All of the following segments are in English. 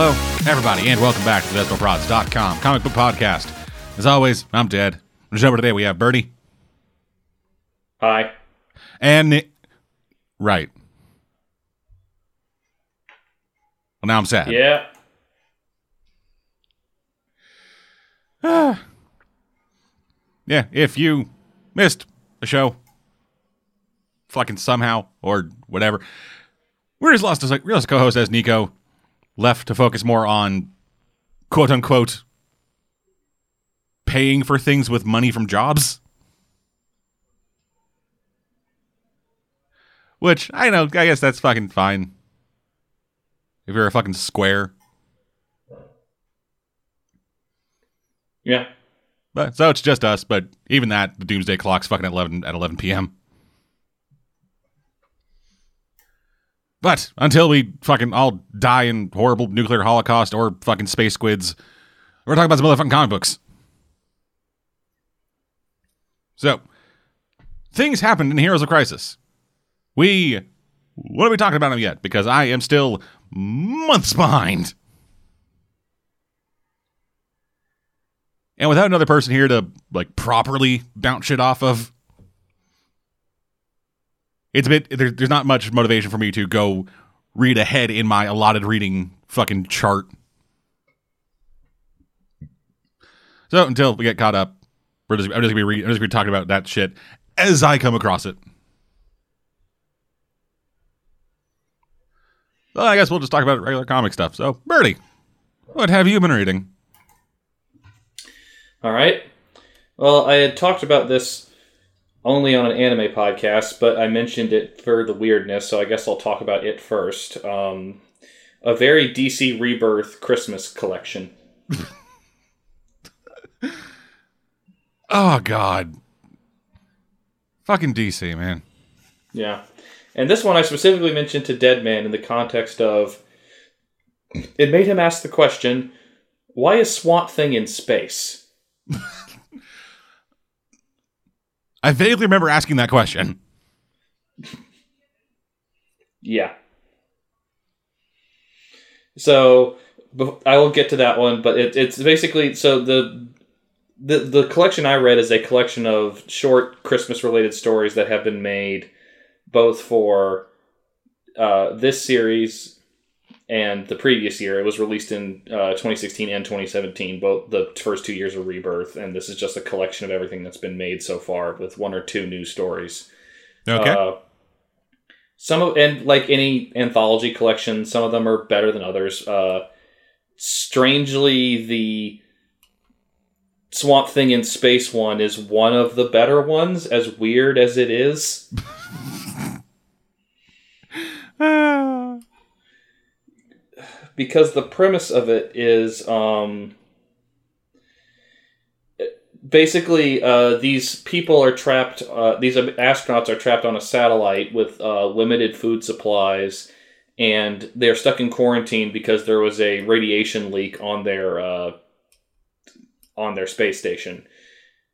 Hello, everybody, and welcome back to the VestalProds.com comic book podcast. As always, I'm Dead. On the show today, we have Birdie Hi. and Nick. Right. Well, now I'm sad. Yeah. Ah. Yeah, if you missed the show, fucking somehow or whatever, we're just lost as like real co-host as Nico left to focus more on quote unquote paying for things with money from jobs. Which I know, I guess that's fucking fine. If you're a fucking square. Yeah. But so it's just us, but even that, the doomsday clock's fucking at eleven at eleven PM. But until we fucking all die in horrible nuclear holocaust or fucking space squids, we're talking about some motherfucking comic books. So things happened in Heroes of Crisis. We what are we talking about them yet? Because I am still months behind. And without another person here to like properly bounce shit off of, it's a bit there, there's not much motivation for me to go read ahead in my allotted reading fucking chart. So until we get caught up, we're just I'm just gonna be re- I'm just gonna be talking about that shit as I come across it. Well, I guess we'll just talk about regular comic stuff. So, Birdie, what have you been reading? All right. Well, I had talked about this only on an anime podcast, but I mentioned it for the weirdness, so I guess I'll talk about it first. Um, a very DC Rebirth Christmas collection. Oh God, fucking DC, man. Yeah. And this one I specifically mentioned to Deadman in the context of it made him ask the question, why is Swamp Thing in space? I vaguely remember asking that question. Yeah. So I will get to that one, but it, it's basically so the the the collection I read is a collection of short Christmas related stories that have been made both for uh, this series and the previous year. It was released in uh, 2016 and 2017, both the first two years of Rebirth, and this is just a collection of everything that's been made so far with one or two new stories. Okay. Uh, some of and like any anthology collection, some of them are better than others. Uh, strangely, the Swamp Thing in Space one is one of the better ones, as weird as it is. because the premise of it is um, basically uh, these people are trapped uh, these astronauts are trapped on a satellite with uh, limited food supplies and they're stuck in quarantine because there was a radiation leak on their uh, on their space station.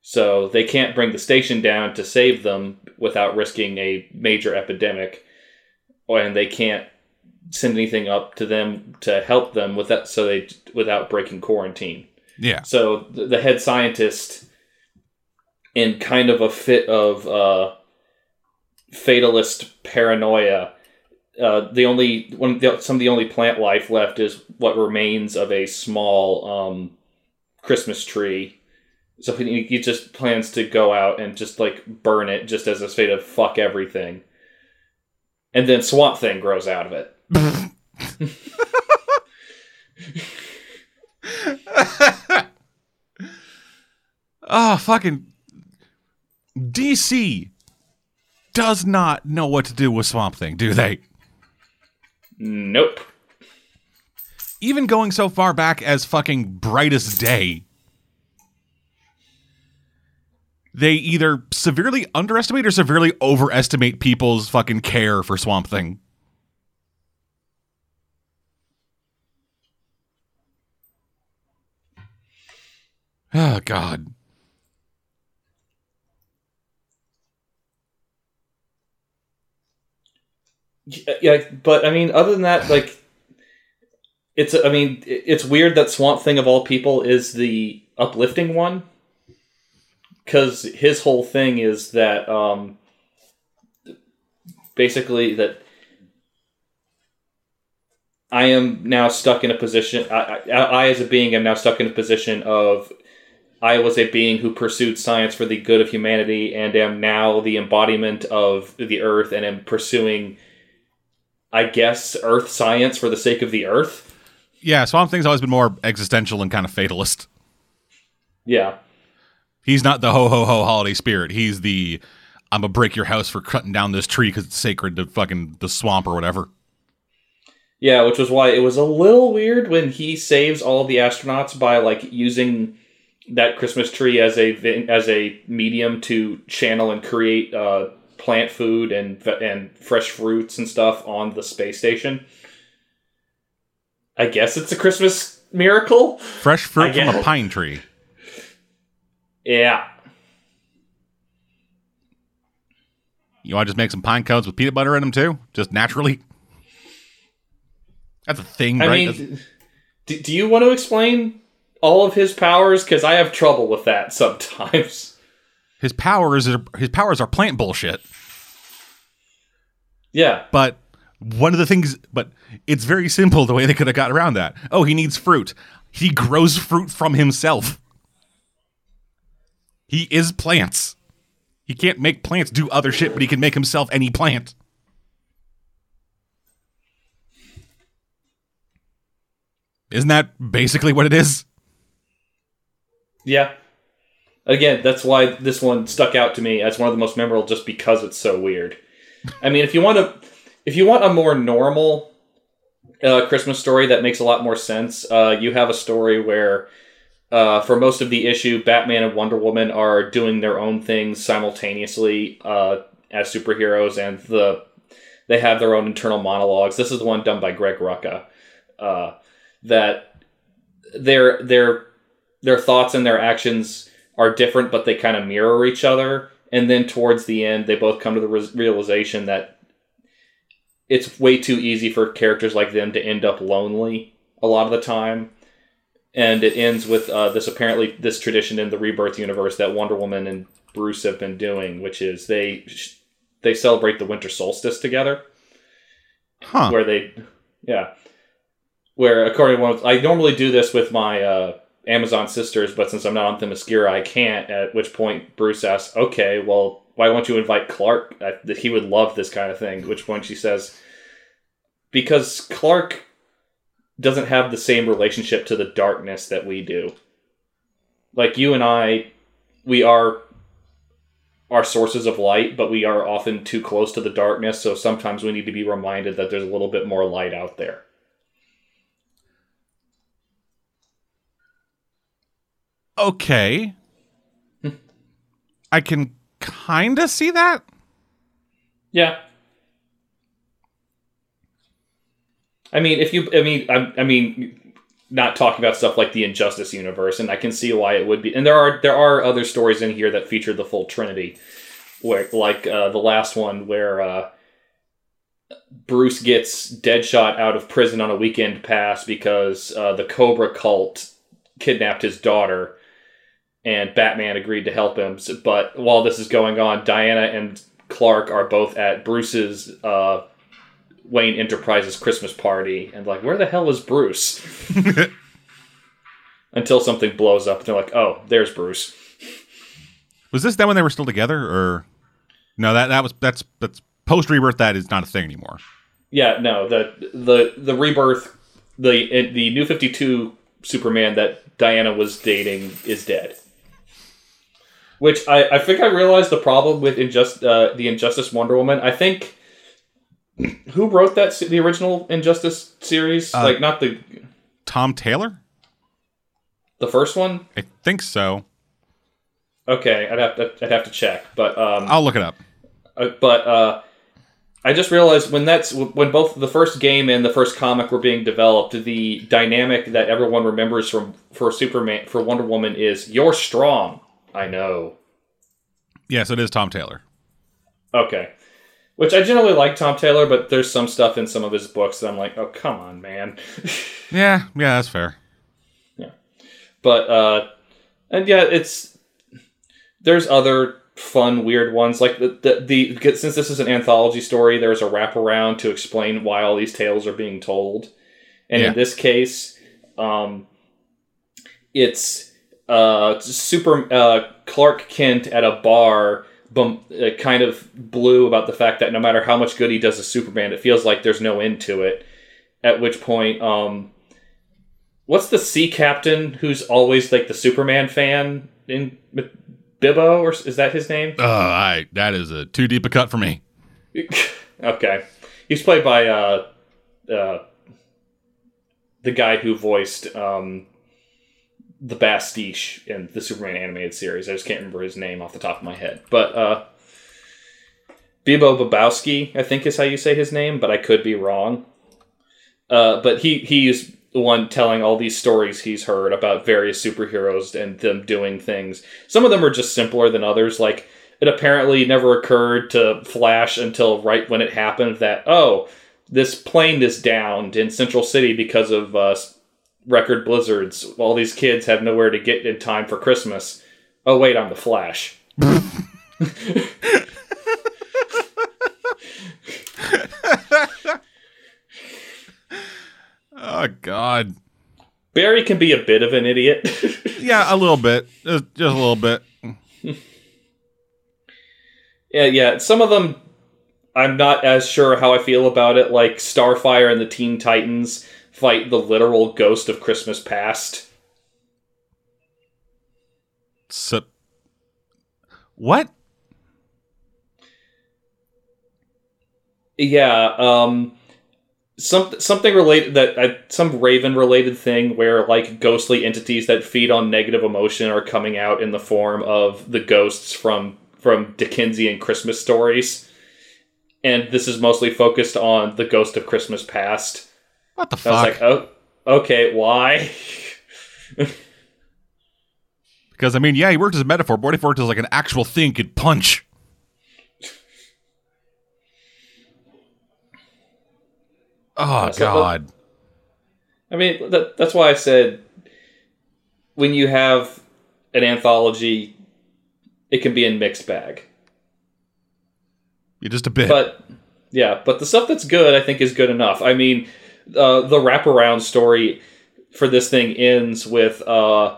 So they can't bring the station down to save them without risking a major epidemic and they can't send anything up to them to help them with that so they without breaking quarantine yeah. so the, the head scientist, in kind of a fit of uh, fatalist paranoia, uh, the only one, the, some of the only plant life left is what remains of a small um, Christmas tree. So he, he just plans to go out and just like burn it, just as a state of fuck everything. And then Swamp Thing grows out of it. Oh, fucking DC does not know what to do with Swamp Thing, do they? Nope. Even going so far back as fucking Brightest Day. They either severely underestimate or severely overestimate people's fucking care for Swamp Thing. Oh, God. Yeah, but I mean, other than that, like it's I mean it's weird that Swamp Thing of all people is the uplifting one because his whole thing is that um, basically that I am now stuck in a position. I, I, I, as a being, am now stuck in a position of I was a being who pursued science for the good of humanity, and am now the embodiment of the Earth, and am pursuing, I guess, Earth science for the sake of the Earth. Yeah, Swamp Thing's always been more existential and kind of fatalist. Yeah. He's not the ho ho ho holiday spirit. He's the I'm gonna break your house for cutting down this tree because it's sacred to fucking the swamp or whatever. Yeah, which was why it was a little weird when he saves all the astronauts by like using that Christmas tree as a as a medium to channel and create uh, plant food and and fresh fruits and stuff on the space station. I guess it's a Christmas miracle. Fresh fruit from a pine tree. Yeah. You want to just make some pine cones with peanut butter in them too, just naturally. That's a thing, I right? mean, do, do you want to explain all of his powers? Because I have trouble with that sometimes. His powers are his powers are plant bullshit. Yeah, but one of the things, but it's very simple the way they could have got around that. Oh, he needs fruit. He grows fruit from himself. He is plants. He can't make plants do other shit, but he can make himself any plant. Isn't that basically what it is? Yeah. Again, that's why this one stuck out to me as one of the most memorable just because it's so weird. I mean, if you want to if you want a more normal uh, Christmas story that makes a lot more sense, uh, you have a story where uh, for most of the issue, Batman and Wonder Woman are doing their own things simultaneously uh, as superheroes, and the they have their own internal monologues. This is the one done by Greg Rucka. Uh, that their their their thoughts and their actions are different, but they kind of mirror each other. And then towards the end, they both come to the re- realization that it's way too easy for characters like them to end up lonely a lot of the time and it ends with uh, this apparently this tradition in the rebirth universe that Wonder Woman and Bruce have been doing, which is they they celebrate the winter solstice together. Huh. Where they, yeah, where according to one, I normally do this with my uh, Amazon sisters, but since I'm not on Themyscira, I can't. At which point Bruce asks, "Okay, well, why won't you invite Clark? That he would love this kind of thing." At which point she says, "Because Clark doesn't have the same relationship to the darkness that we do. Like you and I, we are our sources of light, but we are often too close to the darkness, so sometimes we need to be reminded that there's a little bit more light out there. Okay. I can kind of see that. Yeah. I mean, if you, I mean, I, I mean, not talking about stuff like the Injustice universe, and I can see why it would be. And there are there are other stories in here that feature the full Trinity, where like uh, the last one where uh, Bruce gets Deadshot out of prison on a weekend pass because uh, the Cobra cult kidnapped his daughter, and Batman agreed to help him. But while this is going on, Diana and Clark are both at Bruce's uh, Wayne Enterprises Christmas party and like, where the hell is Bruce? Until something blows up, and they're like, oh, there's Bruce. Was this then when they were still together, or no? That that was that's that's post rebirth. That is not a thing anymore. Yeah, no. The the the rebirth, the the new Fifty Two Superman that Diana was dating is dead. Which I, I think I realized the problem with injust uh, the Injustice Wonder Woman. I think who wrote that the original Injustice series? Uh, like not the Tom Taylor. the first one. I think so. Okay, I'd have to I'd have to check, but um, I'll look it up. uh, but uh, I just realized when that's when both the first game and the first comic were being developed, the dynamic that everyone remembers from for Superman for Wonder Woman is you're strong. I know. Yes, it is Tom Taylor. Okay. Which I generally like Tom Taylor, but there's some stuff in some of his books that I'm like, oh come on, man. Yeah, yeah, that's fair. Yeah. But uh, and yeah, it's there's other fun, weird ones like the the, the since this is an anthology story, there's a wraparound to explain why all these tales are being told, and Yeah. in this case, um, it's uh super uh Clark Kent at a bar. Bum, uh, kind of blue about the fact that no matter how much good he does as Superman, it feels like there's no end to it. At which point, um, what's the sea captain who's always like the Superman fan in Bibbo, or is that his name? Uh, I that is a too deep a cut for me. okay, he's played by uh, uh, the guy who voiced um, the Bastiche in the Superman animated series. I just can't remember his name off the top of my head, but uh, Bibbo Babowski, I think is how you say his name, but I could be wrong. Uh, but he he's the one telling all these stories he's heard about various superheroes and them doing things. Some of them are just simpler than others. Like it apparently never occurred to Flash until right when it happened that oh, this plane is downed in Central City because of uh, record blizzards. All these kids have nowhere to get in time for Christmas. Oh wait, I'm the Flash. Oh God. Barry can be a bit of an idiot. Yeah, a little bit, just, just a little bit. Yeah, yeah. Some of them, I'm not as sure how I feel about it. Like Starfire and the Teen Titans fight the literal ghost of Christmas past. So, what? Yeah, um, some something related that uh, some Raven related thing where like ghostly entities that feed on negative emotion are coming out in the form of the ghosts from from Dickensian Christmas stories, and this is mostly focused on the ghost of Christmas past. What the I was like, oh, okay, why? because I mean, yeah, he worked as a metaphor. But what if he worked as like an actual thing could punch? Oh so- God. I mean, that, that's why I said when you have an anthology, it can be in mixed bag. You're just a bit. But yeah, but the stuff that's good, I think, is good enough. I mean, uh, the wraparound story for this thing ends with uh,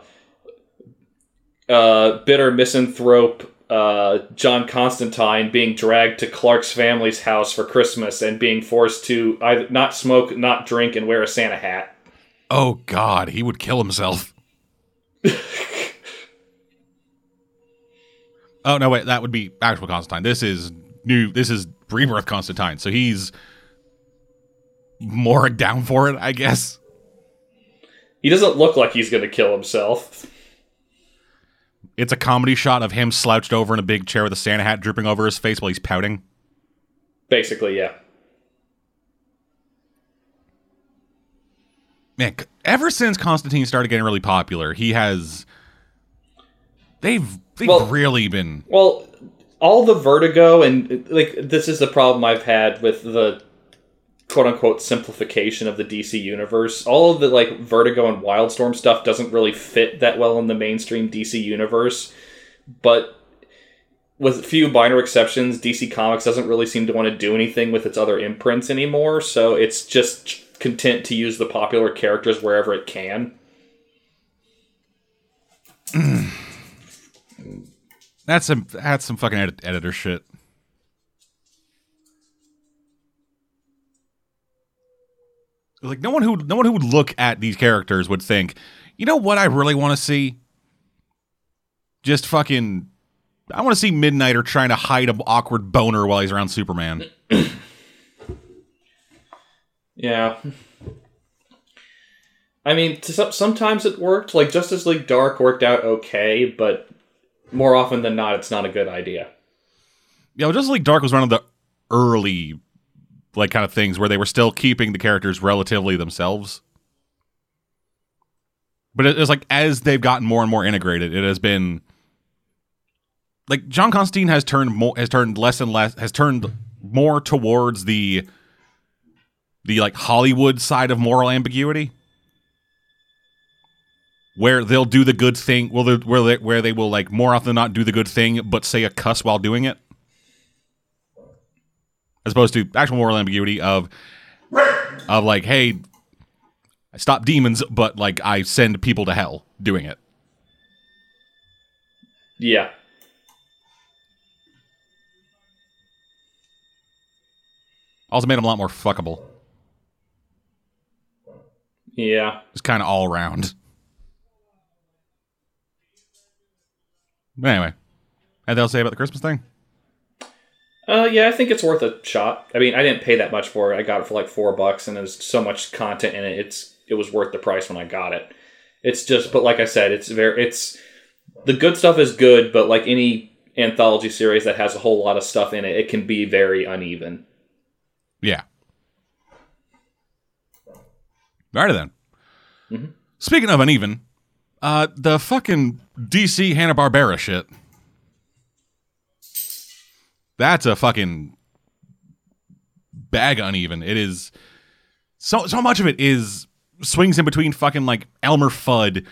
uh, bitter misanthrope uh, John Constantine being dragged to Clark's family's house for Christmas and being forced to either not smoke, not drink, and wear a Santa hat. oh God, he would kill himself. oh no, wait, that would be actual Constantine. This is new. This is rebirth Constantine. So he's more down for it, I guess. He doesn't look like he's going to kill himself. It's a comedy shot of him slouched over in a big chair with a Santa hat drooping over his face while he's pouting. Basically, yeah. Man, ever since Constantine started getting really popular, he has. They've they've Well- really been. Well, all the Vertigo and like this is the problem I've had with the quote unquote simplification of the DC universe. All of the like Vertigo and Wildstorm stuff doesn't really fit that well in the mainstream DC universe, but with a few minor exceptions, DC Comics doesn't really seem to want to do anything with its other imprints anymore, so it's just content to use the popular characters wherever it can. That's some that's some fucking edit- editor shit. Like no one who no one who would look at these characters would think, you know what I really want to see? Just fucking I want to see Midnighter trying to hide an awkward boner while he's around Superman. Yeah. I mean, to some, sometimes it worked. Like Justice League Dark worked out okay, but more often than not, it's not a good idea. Yeah, well, Justice League Dark was one of the early like kind of things where they were still keeping the characters relatively themselves. But it's like as they've gotten more and more integrated, it has been like John Constantine has turned more has turned less and less has turned more towards the the like Hollywood side of moral ambiguity where they'll do the good thing well where they, where they will like more often than not do the good thing but say a cuss while doing it as opposed to actual moral ambiguity of of like hey I stop demons but like I send people to hell doing it Yeah. also made them a lot more fuckable Yeah. It's kind of all around But anyway anything else to say about the Christmas thing Uh, yeah, I think it's worth a shot. I mean, I didn't pay that much for it. I got it for like four bucks, and there's so much content in it. It's it was worth the price when I got it. It's just, but like I said, it's very it's the good stuff is good, but like any anthology series that has a whole lot of stuff in it, it can be very uneven. Yeah. Alrighty then. Mhm. Speaking of uneven, uh, the fucking DC Hanna Barbera shit. That's a fucking bag uneven. It is so so much of it is swings in between fucking like Elmer Fudd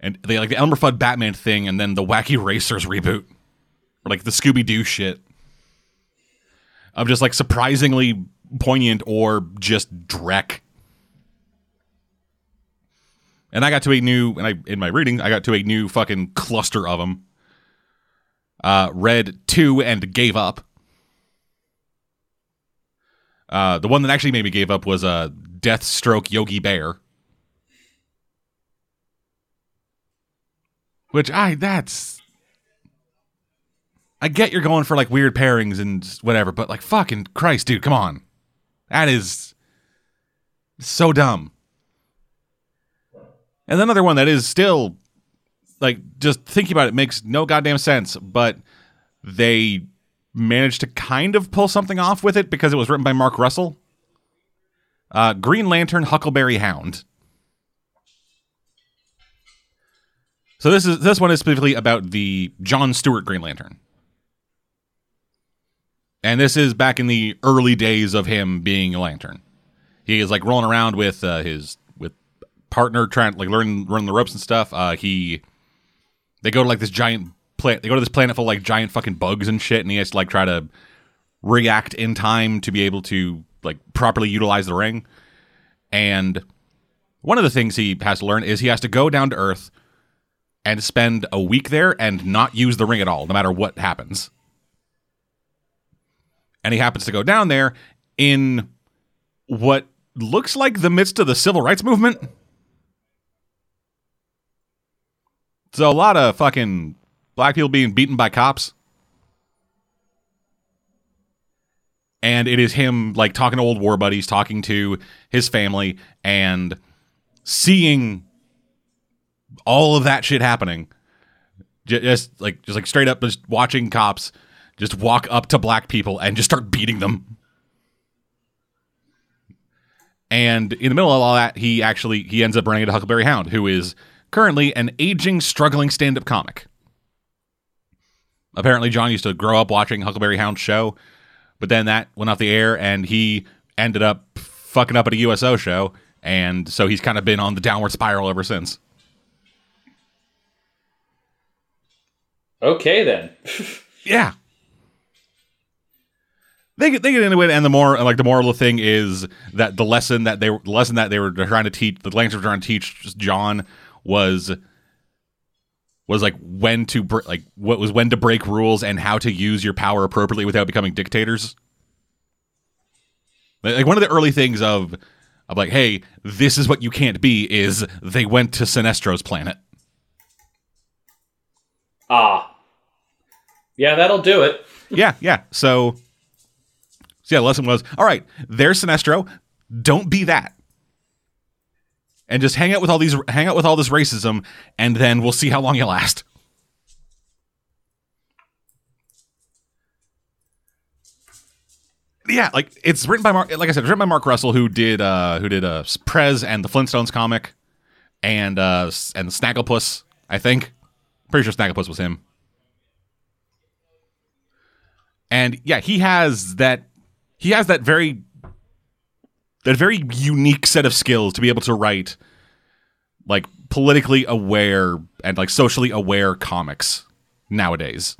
and they like the Elmer Fudd Batman thing and then the Wacky Racers reboot. Or like the Scooby Doo shit of just like surprisingly poignant or just dreck. And I got to a new, and I in my reading, I got to a new fucking cluster of them. Uh, read two and gave up. Uh, the one that actually made me give up was uh, Deathstroke Yogi Bear. Which I that's I get you're going for like weird pairings and whatever, but like fucking Christ, dude, come on. That is so dumb. And another one that is still like just thinking about it makes no goddamn sense, but they managed to kind of pull something off with it because it was written by Mark Russell. Uh, Green Lantern Huckleberry Hound. So this is this one is specifically about the John Stewart Green Lantern. And this is back in the early days of him being a lantern. He is like rolling around with uh, his with partner trying like learn running the ropes and stuff. Uh, he they go to like this giant planet. They go to this planet full of like giant fucking bugs and shit, and he has to like try to react in time to be able to like properly utilize the ring. And one of the things he has to learn is he has to go down to Earth and spend a week there and not use the ring at all, no matter what happens. And he happens to go down there in what looks like the midst of the civil rights movement. So a lot of fucking black people being beaten by cops. And it is him like talking to old war buddies, talking to his family, and seeing all of that shit happening. Just like just like straight up just watching cops just walk up to black people and just start beating them. And in the middle of all that, he actually he ends up running into Huckleberry Hound, who is currently an aging, struggling stand-up comic. Apparently, John used to grow up watching Huckleberry Hound's show, but then that went off the air, and he ended up fucking up at a USO show, and so he's kind of been on the downward spiral ever since. Okay then. Yeah. They get they get into it, and the more like the moral of the thing is that the lesson that they were the lesson that they were trying to teach the Lanterns were trying to teach John was was like when to br- like what was when to break rules and how to use your power appropriately without becoming dictators. Like one of the early things of of like, hey, this is what you can't be is they went to Sinestro's planet. ah. Yeah, that'll do it. yeah, yeah. So, so yeah, the lesson was all right. There's Sinestro. Don't be that, and just hang out with all these, hang out with all this racism, and then we'll see how long you last. Yeah, like it's written by Mark. Like I said, it's written by Mark Russell, who did uh who did uh Prez and the Flintstones comic, and uh and Snagglepuss. I think, pretty sure Snagglepuss was him. And yeah, he has that he has that very that very unique set of skills to be able to write like politically aware and like socially aware comics nowadays.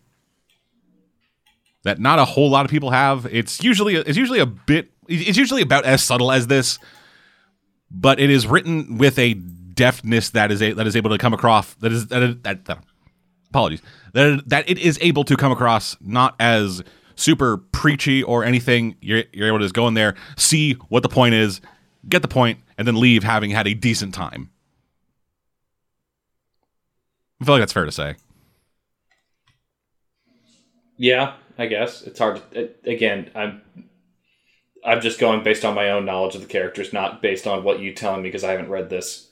That not a whole lot of people have. It's usually it's usually a bit it's usually about as subtle as this but it is written with a deftness that is a, that is able to come across that is that, that, that apologies that that it is able to come across not as super preachy or anything you're, you're able to just go in there see what the point is get the point and then leave having had a decent time i feel like that's fair to say Yeah, I guess it's hard. To, uh, again, I'm I'm just going based on my own knowledge of the characters, not based on what you telling me because I haven't read this.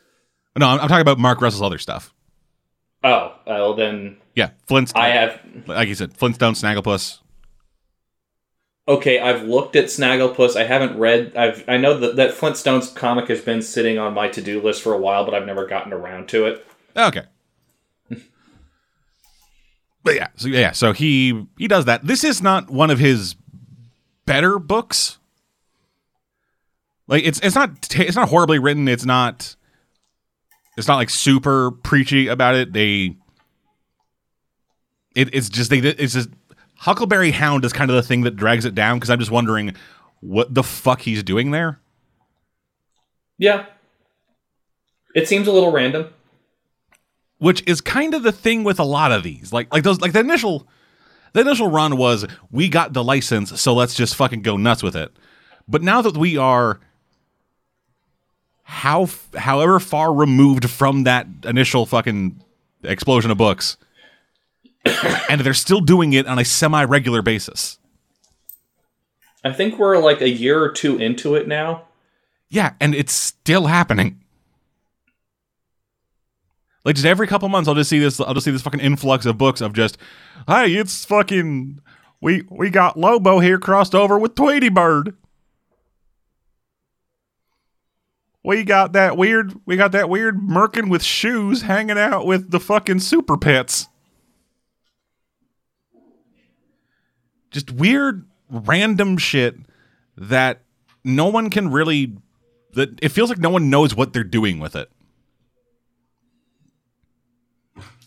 no i'm, I'm talking about mark russell's other stuff Oh, well then yeah flintstone I have. like you said flintstone snagglepuss Okay, I've looked at Snagglepuss. I haven't read. I've I know that that Flintstones comic has been sitting on my to do list for a while, but I've never gotten around to it. Okay. but yeah, so yeah, so he he does that. This is not one of his better books. Like it's it's not it's not horribly written. It's not it's not like super preachy about it. They it, it's just they it's just Huckleberry Hound is kind of the thing that drags it down because I'm just wondering what the fuck he's doing there. Yeah, it seems a little random. which is kind of the thing with a lot of these. Like like those like the initial the initial run was we got the license, so let's just fucking go nuts with it. But now that we are how however far removed from that initial fucking explosion of books and they're still doing it on a semi-regular basis. I think we're like a year or two into it now. Yeah, and it's still happening. Like just every couple months, I'll just see this. I'll just see this fucking influx of books of just, hey, it's fucking we we got Lobo here crossed over with Tweety Bird. We got that weird. We got that weird Merkin with shoes hanging out with the fucking super pets. Just weird, random shit that no one can really. That it feels like no one knows what they're doing with it.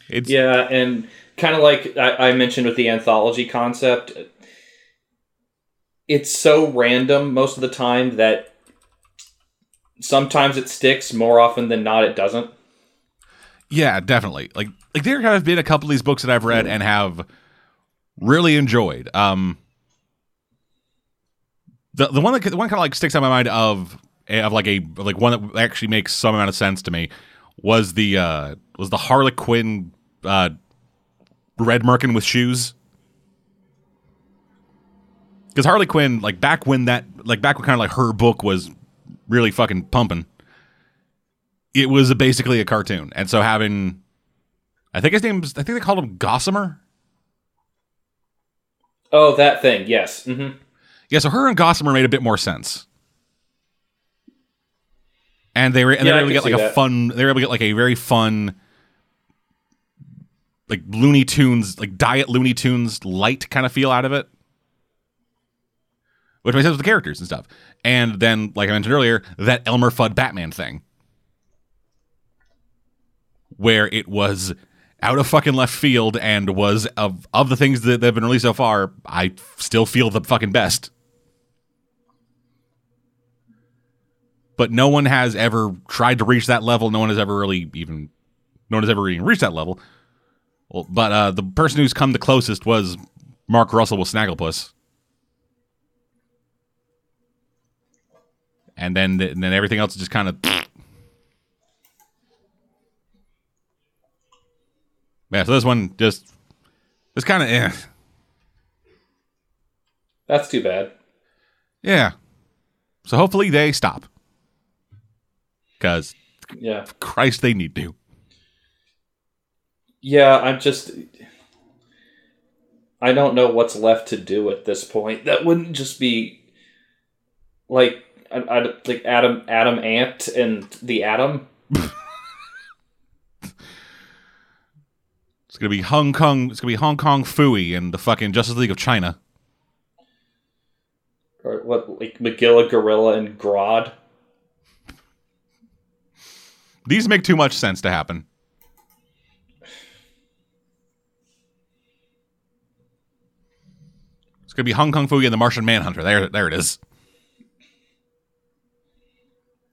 It's Yeah, and kind of like I, I mentioned with the anthology concept, it's so random most of the time that sometimes it sticks. More often than not, it doesn't. Yeah, definitely. Like like there have been a couple of these books that I've read mm. and have really enjoyed. Um the the one that the one kind of like sticks out my mind of of like a like one that actually makes some amount of sense to me was the uh was the Harley Quinn uh Red Merkin with shoes. Because Harley Quinn, like back when that, like back when kind of like her book was really fucking pumping, it was basically a cartoon. And so having, I think his name's, I think they called him Gossamer. Oh, that thing. Yes. hmm Yeah, so her and Gossamer made a bit more sense. And they were and Yeah, they were able to get like a that. fun they were able to get like a very fun like Looney Tunes, like diet Looney Tunes light kind of feel out of it. Which makes sense with the characters and stuff. And then, like I mentioned earlier, that Elmer Fudd Batman thing. Where it was out of fucking left field and was of of the things that, have been released so far, I still feel the fucking best. But no one has ever tried to reach that level. No one has ever really even no one has ever even reached that level. Well, but uh, the person who's come the closest was Mark Russell with Snagglepuss. And then and then everything else just kind of Yeah, so this one just it's kind of eh. That's too bad. Yeah. So hopefully they stop. Cuz Yeah. Christ they need to. Yeah, I'm just. I don't know what's left to do at this point. That wouldn't just be like I, I, like Adam Atom Ant and the Atom. It's to be Hong Kong, it's to be Hong Kong Phooey and the fucking Justice League of China. or what like Magilla, Gorilla, and Grodd. These make too much sense to happen. It's gonna be Hong Kong Phooey and the Martian Manhunter. There, there it is.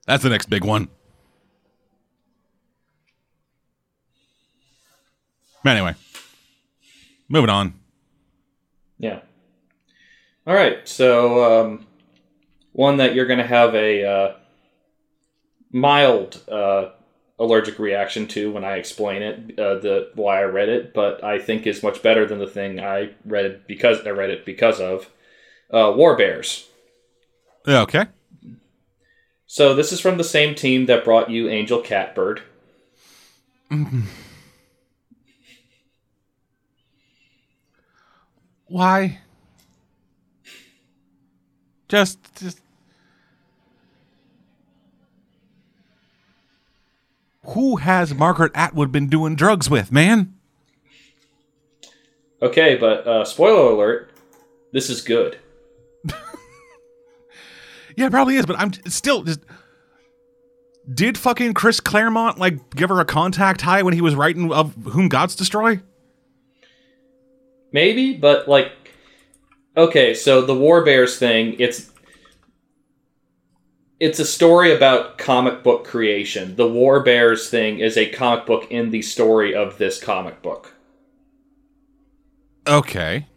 That's the next big one. Anyway, moving on. Yeah. All right. So um, one that you're going to have a uh, mild uh, allergic reaction to when I explain it, uh, the why I read it, but I think is much better than the thing I read it because I read it because of uh, War Bears. Yeah, Okay. So this is from the same team that brought you Angel Catbird. Why? Just, just. Who has Margaret Atwood been doing drugs with, man? Okay, but uh, spoiler alert, this is good. Yeah, it probably is, but I'm still just. Did fucking Chris Claremont like give her a contact high when he was writing of Whom Gods Destroy? Maybe, but like, okay, so the War Bears thing, it's it's a story about comic book creation. The War Bears thing is a comic book in the story of this comic book. Okay.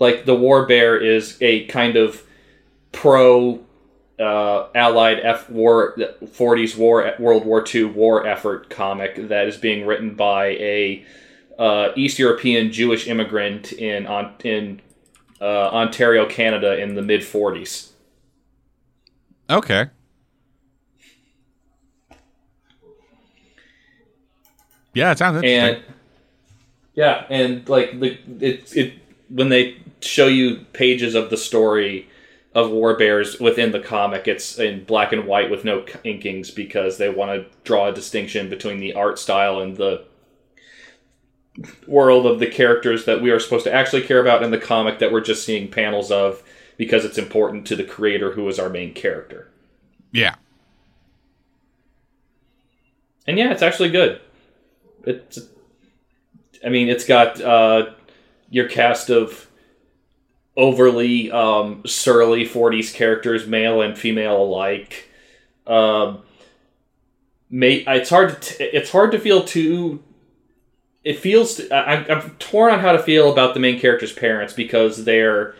Like the War Bear is a kind of pro uh, Allied F war 40s war World War II war effort comic that is being written by a uh, East European Jewish immigrant in on in uh, Ontario, Canada, in the mid 40s. Okay. Yeah, it sounds interesting. and yeah, and like the it it when they show you pages of the story of War Bears within the comic, it's in black and white with no inkings because they want to draw a distinction between the art style and the world of the characters that we are supposed to actually care about in the comic that we're just seeing panels of because it's important to the creator who is our main character. yeah. And yeah, it's actually good. It's, I mean, it's got uh, your cast of overly um, surly '40s characters, male and female alike. Um, may, it's hard to t- it's hard to feel too. It feels I, I'm torn on how to feel about the main character's parents because they're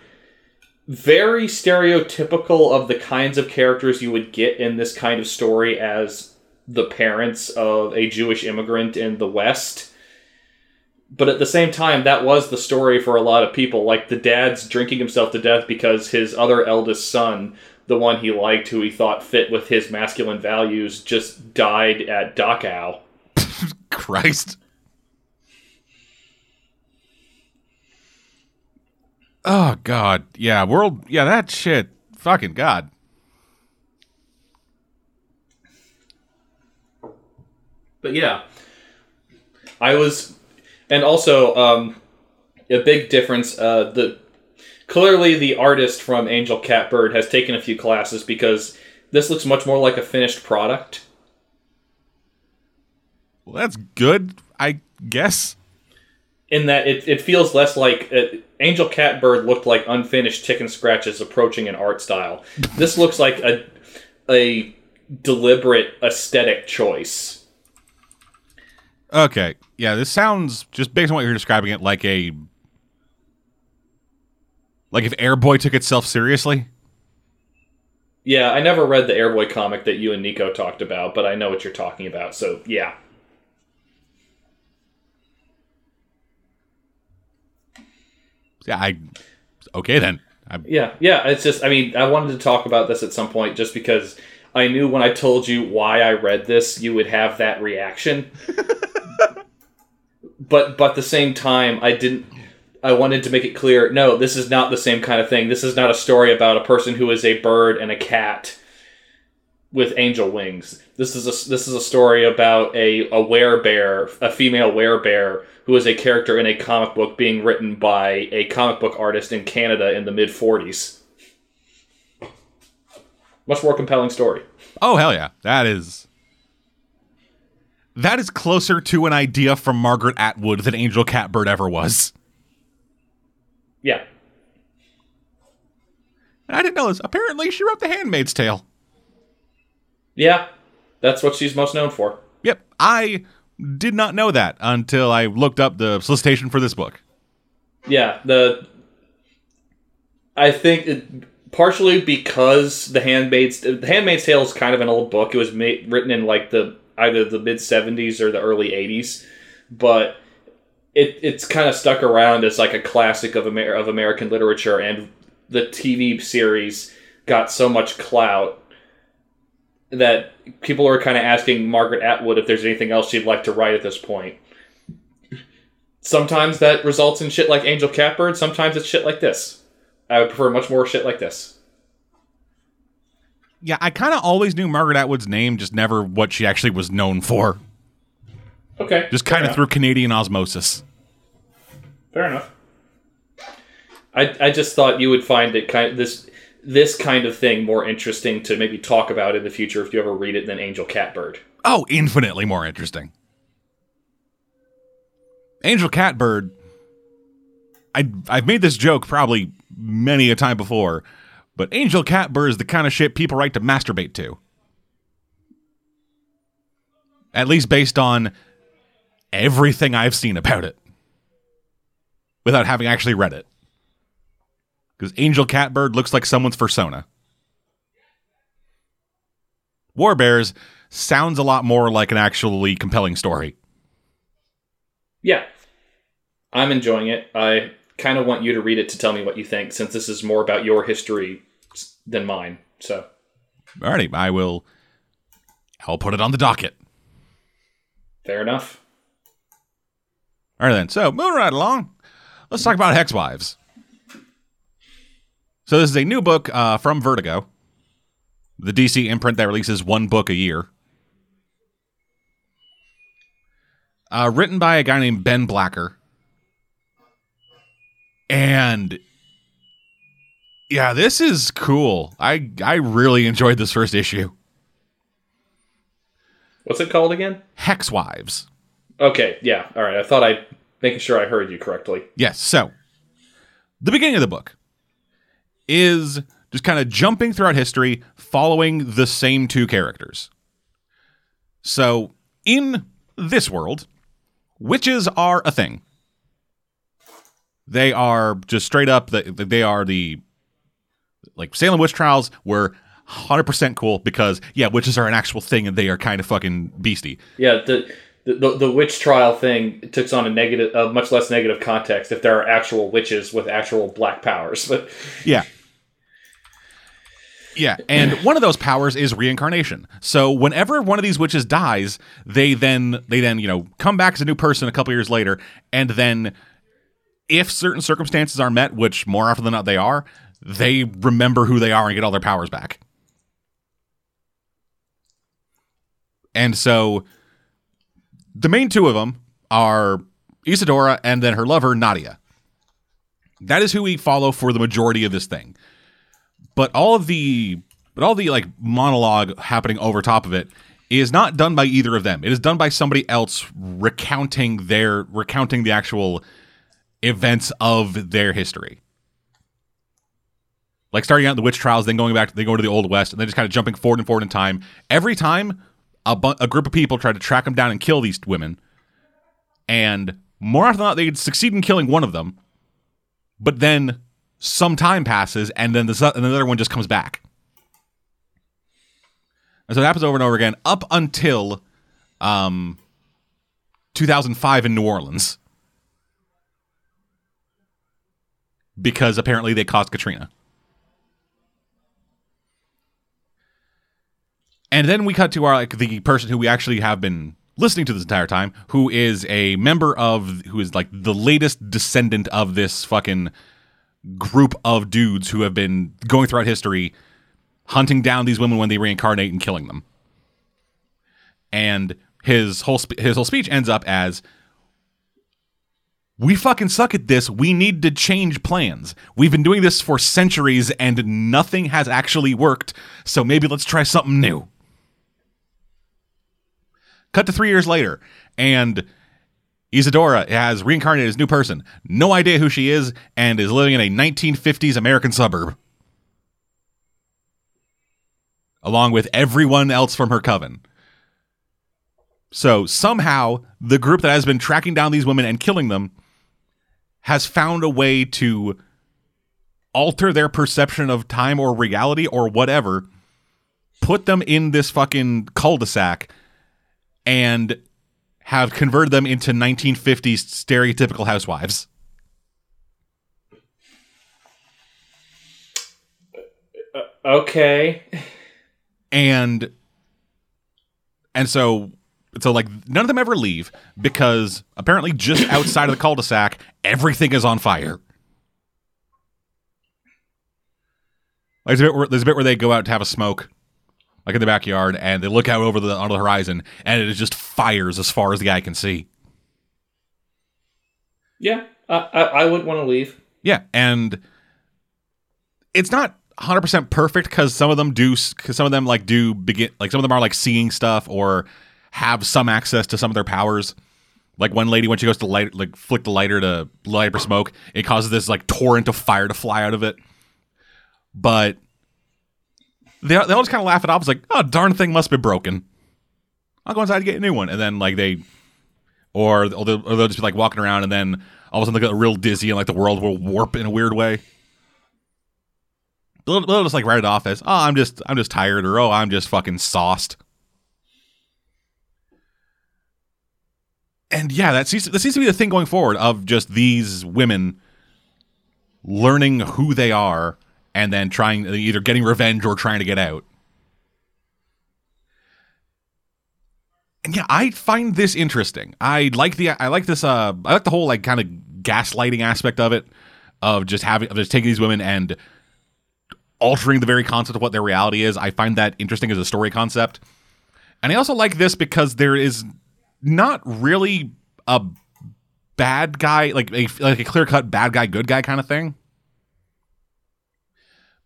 very stereotypical of the kinds of characters you would get in this kind of story as the parents of a Jewish immigrant in the West. But at the same time, that was the story for a lot of people. Like the dad's drinking himself to death because his other eldest son, the one he liked, who he thought fit with his masculine values, just died at Dachau. Christ. Oh God. Yeah, world yeah, that shit. Fucking God. But yeah, I was, and also um, a big difference. Uh, the clearly the artist from Angel Catbird has taken a few classes because this looks much more like a finished product. Well, that's good, I guess. In that it, it feels less like uh, Angel Catbird looked like unfinished chicken scratches approaching an art style. this looks like a a deliberate aesthetic choice. Okay. Yeah, this sounds just based on what you're describing it like a like if Airboy took itself seriously. Yeah, I never read the Airboy comic that you and Nico talked about, but I know what you're talking about. So yeah. Yeah, I okay then. I, Yeah, yeah. It's just, I mean, I wanted to talk about this at some point just because I knew when I told you why I read this, you would have that reaction. but, but at the same time, I didn't. I wanted to make it clear. No, this is not the same kind of thing. This is not a story about a person who is a bird and a cat with angel wings. This is a this is a story about a a werebear, a female werebear who is a character in a comic book being written by a comic book artist in Canada in the mid 40s. Much more compelling story. Oh hell yeah, that is that is closer to an idea from Margaret Atwood than Angel Catbird ever was. Yeah. And I didn't know this. Apparently, she wrote The Handmaid's Tale. Yeah, that's what she's most known for. Yep, I did not know that until I looked up the solicitation for this book. Yeah, the I think it, partially because the Handmaid's the Handmaid's Tale is kind of an old book. It was made, written in like the either the mid '70s or the early '80s, but it it's kind of stuck around as like a classic of Amer- of American literature, and the TV series got so much clout that people are kind of asking Margaret Atwood if there's anything else she'd like to write at this point. Sometimes that results in shit like Angel Catbird. Sometimes it's shit like this. I would prefer much more shit like this. Yeah, I kind of always knew Margaret Atwood's name, just never what she actually was known for. Okay. Just kind of through Canadian osmosis. Fair enough. I, I just thought you would find it kind of this this kind of thing more interesting to maybe talk about in the future if you ever read it than Angel Catbird. Oh, infinitely more interesting. Angel Catbird. I I've made this joke probably many a time before, but Angel Catbird is the kind of shit people write to masturbate to. At least based on everything I've seen about it. Without having actually read it. Because Angel Catbird looks like someone's persona. War Bears sounds a lot more like an actually compelling story. Yeah. I'm enjoying it. I kind of want you to read it to tell me what you think since this is more about your history than mine. So, Alrighty, I will. I'll put it on the docket. fair enough. All right then. So moving right along, let's talk about Hex Wives. So this is a new book uh, from Vertigo, the DC imprint that releases one book a year. Uh, written by a guy named Ben Blacker, and yeah, this is cool. I I really enjoyed this first issue. What's it called again? Hex Wives. Okay, yeah. All right. I thought I making sure I heard you correctly. Yes. So, the beginning of the book is just kind of jumping throughout history, following the same two characters. So, in this world, witches are a thing. They are just straight up. The, they are the like Salem witch trials were 100% cool because yeah, witches are an actual thing and they are kind of fucking beastie. Yeah, the the, the, the witch trial thing takes on a negative, a much less negative context if there are actual witches with actual black powers. But Yeah. Yeah, and one of those powers is reincarnation. So whenever one of these witches dies, they then they then, you know, come back as a new person a couple years later and then if certain circumstances are met, which more often than not they are, they remember who they are and get all their powers back. And so the main two of them are Isadora and then her lover Nadia. That is who we follow for the majority of this thing. But all of the but all the like monologue happening over top of it is not done by either of them. It is done by somebody else recounting their recounting the actual events of their history. Like starting out in the witch trials, then going back, they go to the old west, and then just kind of jumping forward and forward in time. Every time, a, bu- a group of people try to track them down and kill these women, and more often than not, they succeed in killing one of them. But then some time passes, and then the and another one just comes back. And so it happens over and over again, up until um, 2005 in New Orleans. Because apparently they caused Katrina. And then we cut to our like the person who we actually have been listening to this entire time, who is a member of who is like the latest descendant of this fucking group of dudes who have been going throughout history hunting down these women when they reincarnate and killing them. And his whole spe- his whole speech ends up as we fucking suck at this. We need to change plans. We've been doing this for centuries and nothing has actually worked. So maybe let's try something new. Cut to three years later, and Isadora has reincarnated as a new person. No idea who she is, and is living in a 1950s American suburb. Along with everyone else from her coven. So somehow, the group that has been tracking down these women and killing them has found a way to alter their perception of time or reality or whatever, put them in this fucking cul-de-sac, and have converted them into 1950s stereotypical housewives. Uh, okay. And and so so like none of them ever leave because apparently just outside of the cul-de-sac everything is on fire. Like there's a, bit where, there's a bit where they go out to have a smoke, like in the backyard, and they look out over the on the horizon, and it just fires as far as the eye can see. Yeah, I I, I would want to leave. Yeah, and it's not 100% perfect because some of them do, because some of them like do begin, like some of them are like seeing stuff or have some access to some of their powers. Like one lady, when she goes to light, like flick the lighter to light up her smoke, it causes this like torrent of fire to fly out of it. But they they always kind of laugh it off. It's like, oh, darn thing must be broken. I'll go inside to get a new one, and then like they, or or they'll, or they'll just be like walking around, and then all of a sudden they get real dizzy, and like the world will warp in a weird way. They'll, they'll just like write it off as, oh, I'm just I'm just tired, or oh, I'm just fucking sauced. and yeah, that seems that seems to be the thing going forward of just these women learning who they are and then trying either getting revenge or trying to get out. And yeah, I find this interesting. I like the I like this uh I like the whole like kind of gaslighting aspect of it of just having of just taking these women and altering the very concept of what their reality is. I find that interesting as a story concept. And I also like this because there is not really a bad guy, like a, like a clear cut bad guy, good guy kind of thing.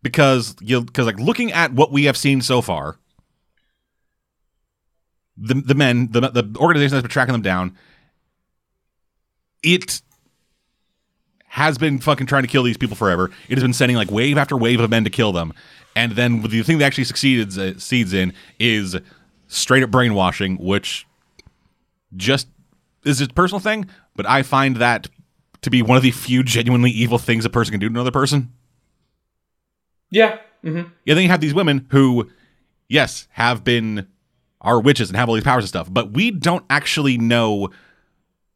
Because you because like looking at what we have seen so far, the the men the the organization that's been tracking them down, it has been fucking trying to kill these people forever. It has been sending like wave after wave of men to kill them, and then the thing that actually succeeded uh, seeds in is straight up brainwashing, which just is a personal thing, but I find that to be one of the few genuinely evil things a person can do to another person. Yeah. Mm-hmm. Yeah, then you have these women who, yes, have been are witches and have all these powers and stuff, but we don't actually know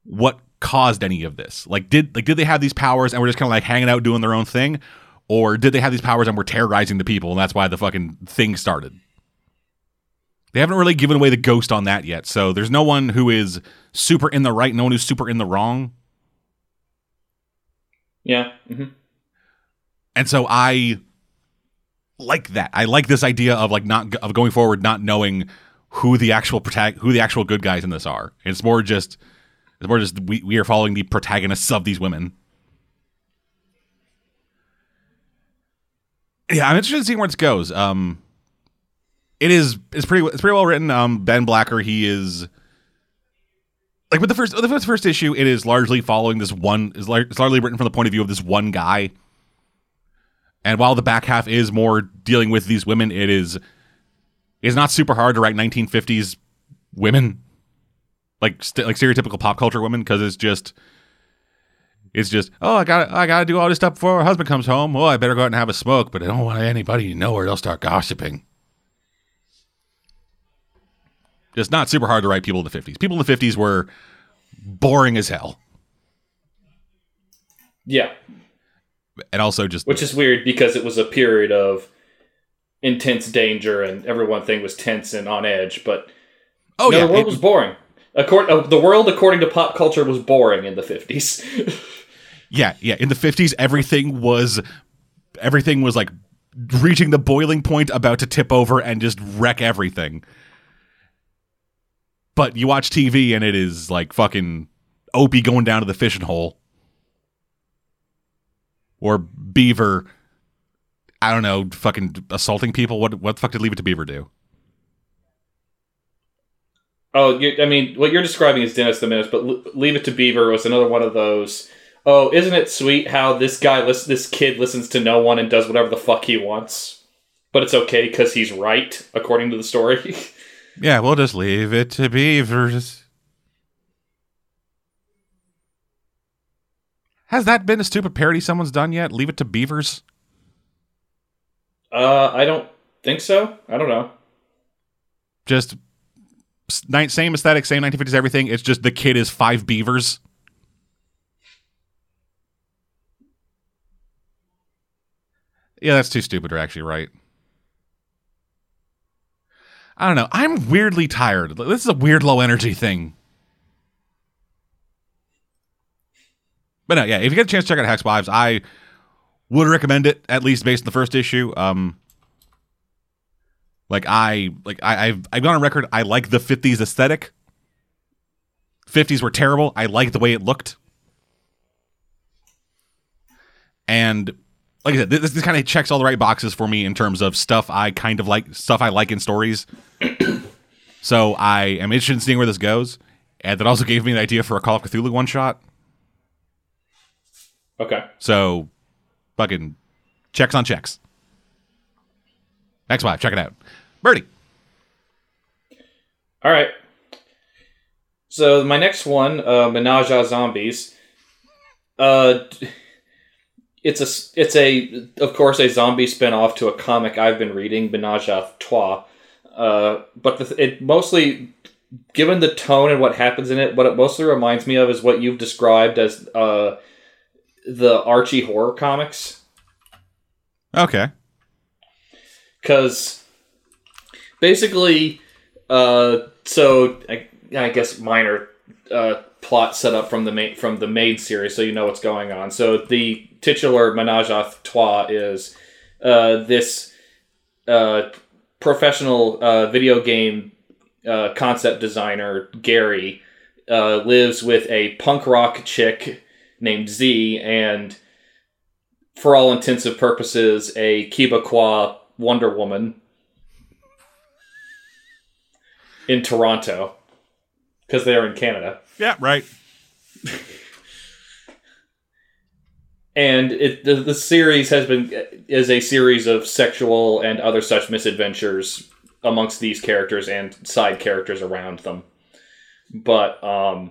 what caused any of this. Like, did like did they have these powers and we're just kind of like hanging out doing their own thing, or did they have these powers and we're terrorizing the people and that's why the fucking thing started? They haven't really given away the ghost on that yet, so there's no one who is super in the right, no one who's super in the wrong. Yeah. Mm-hmm. And so I like that. I like this idea of like not of going forward, not knowing who the actual who the actual good guys in this are. It's more just it's more just we, we are following the protagonists of these women. Yeah, I'm interested in seeing where this goes. Um, it is it's pretty it's pretty well written. Um, Ben Blacker he is like with the first with the first issue, it is largely following this one is largely written from the point of view of this one guy. And while the back half is more dealing with these women, it is it's not super hard to write 1950s women like st- like stereotypical pop culture women because it's just it's just oh I got I got to do all this stuff before her husband comes home. Oh, I better go out and have a smoke, but I don't want anybody to know or they'll start gossiping. Just not super hard to write people in the 50s. People in the 50s were boring as hell. Yeah. And also just Which is weird because it was a period of intense danger and everyone thing was tense and on edge, but Oh no, yeah, the world it- was boring. Accord- uh, the world according to pop culture was boring in the 50s. yeah, yeah. In the 50s everything was everything was like reaching the boiling point about to tip over and just wreck everything. But you watch TV and it is like fucking Opie going down to the fishing hole. Or Beaver. I don't know, fucking assaulting people. What what the fuck did Leave It to Beaver do? Oh, I mean, what you're describing is Dennis the Menace, but L- Leave It to Beaver was another one of those. Oh, isn't it sweet how this guy, lis- this kid, listens to no one and does whatever the fuck he wants, but it's okay because he's right according to the story. Yeah, we'll just leave it to Beavers. Has that been a stupid parody someone's done yet? Leave it to Beavers? uh, I don't think so. I don't know. Just same aesthetic, same 1950s everything. It's just the kid is five beavers. Yeah, that's too stupid to actually write. I don't know. I'm weirdly tired. This is a weird low energy thing. But no, yeah, if you get a chance to check out Hex Wives, I would recommend it, at least based on the first issue. Um like I like I, I've I've gone on record, I like the fifties aesthetic. Fifties were terrible. I like the way it looked. And like I said, this, this kind of checks all the right boxes for me in terms of stuff I kind of like, stuff I like in stories. so I am interested in seeing where this goes. And that also gave me an idea for a Call of Cthulhu one shot. Okay. So fucking checks on checks. Next five, check it out. Birdie. All right. So my next one, uh, Menage a Zombies. Uh, it's a it's a of course a zombie spin-off to a comic I've been reading, Menage a Trois. Uh, but the, it mostly, given the tone and what happens in it, what it mostly reminds me of is what you've described as uh, the Archie horror comics. Okay. because basically, uh, so I, I guess minor uh, plot set up from the main from the main series, so you know what's going on. So the titular menage a trois is uh, this uh, professional uh, video game uh, concept designer Gary uh, lives with a punk rock chick named Zii and for all intensive purposes, a Quebecois Wonder Woman in Toronto because they're in Canada. Yeah, right. And it, the, the series has been is a series of sexual and other such misadventures amongst these characters and side characters around them. But um,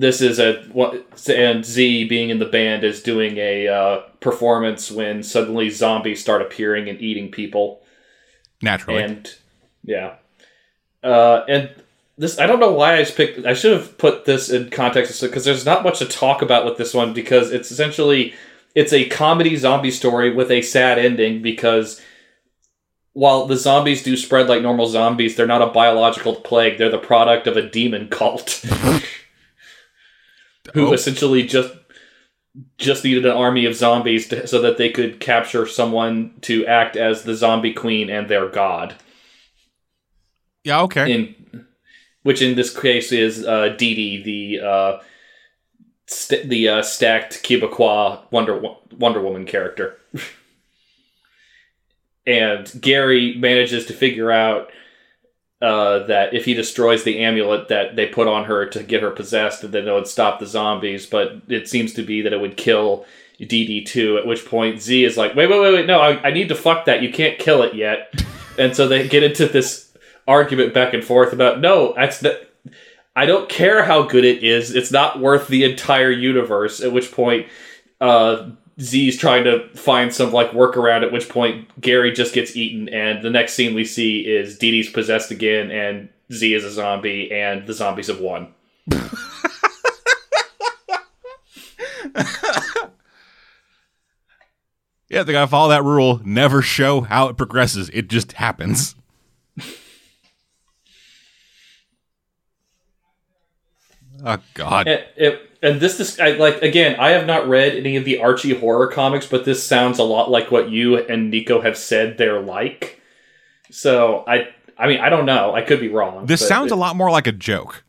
this is a and Zii being in the band is doing a uh, performance when suddenly zombies start appearing and eating people. Naturally. and yeah uh and this i don't know why i picked i should have put this in context because there's not much to talk about with this one because it's essentially it's a comedy zombie story with a sad ending because while the zombies do spread like normal zombies they're not a biological plague they're the product of a demon cult who Oh. essentially just just needed an army of zombies to, so that they could capture someone to act as the zombie queen and their god yeah, okay. in which in this case is uh, DiDi, the uh, st- the uh, stacked Quebecois Wonder Wonder Woman character, and Gary manages to figure out uh, that if he destroys the amulet that they put on her to get her possessed, then it would stop the zombies. But it seems to be that it would kill DD2. At which point Zii is like, "Wait, wait, wait, wait! No, I, I need to fuck that. You can't kill it yet." and so they get into this argument back and forth about no, that's the. I don't care how good it is. It's not worth the entire universe. At which point, uh, Zii's trying to find some like workaround. At which point, Gary just gets eaten, and the next scene we see is DiDi's possessed again, and Zii is a zombie, and the zombies have won. Yeah, they gotta follow that rule. Never show how it progresses. It just happens. oh God. And, it, and this, this, I, like again, I have not read any of the Archie horror comics, but this sounds a lot like what you and Nico have said they're like. So I, I mean, I don't know. I could be wrong. This sounds it- a lot more like a joke.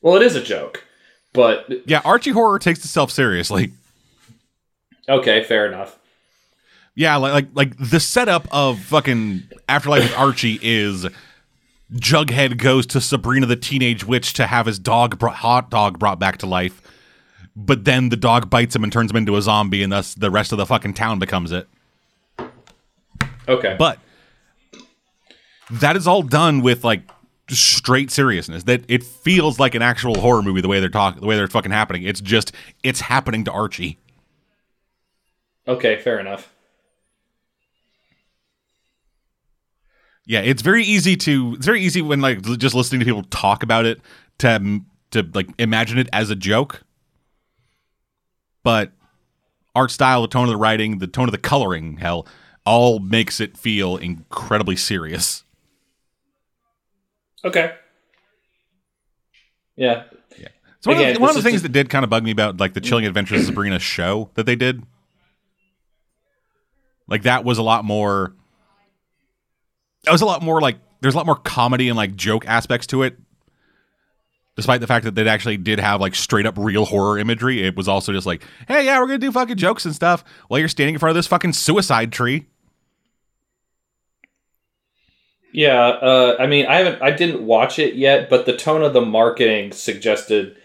well. It is a joke, but Yeah, Archie horror takes itself seriously. Okay, fair enough. Yeah, like like like the setup of fucking Afterlife with Archie is Jughead goes to Sabrina the Teenage Witch to have his dog brought, hot dog brought back to life, but then the dog bites him and turns him into a zombie, and thus the rest of the fucking town becomes it. Okay, But that is all done with like straight seriousness. That it feels like an actual horror movie the way they're talking, the way they're fucking happening. It's just it's happening to Archie. okay, fair enough. Yeah, it's very easy to it's very easy when like just listening to people talk about it to to like imagine it as a joke. But art style, the tone of the writing, the tone of the coloring, hell, all makes it feel incredibly serious. Okay. Yeah. Yeah. So one, Again, of, the, one of the things the- that did kind of bug me about like the Chilling Adventures of Sabrina show that they did, like that was a lot more. That was a lot more like there's a lot more comedy and like joke aspects to it. Despite the fact that they actually did have like straight up real horror imagery, it was also just like, hey, yeah, we're gonna do fucking jokes and stuff while you're standing in front of this fucking suicide tree. Yeah, uh, I mean, I haven't, I didn't watch it yet, but the tone of the marketing suggested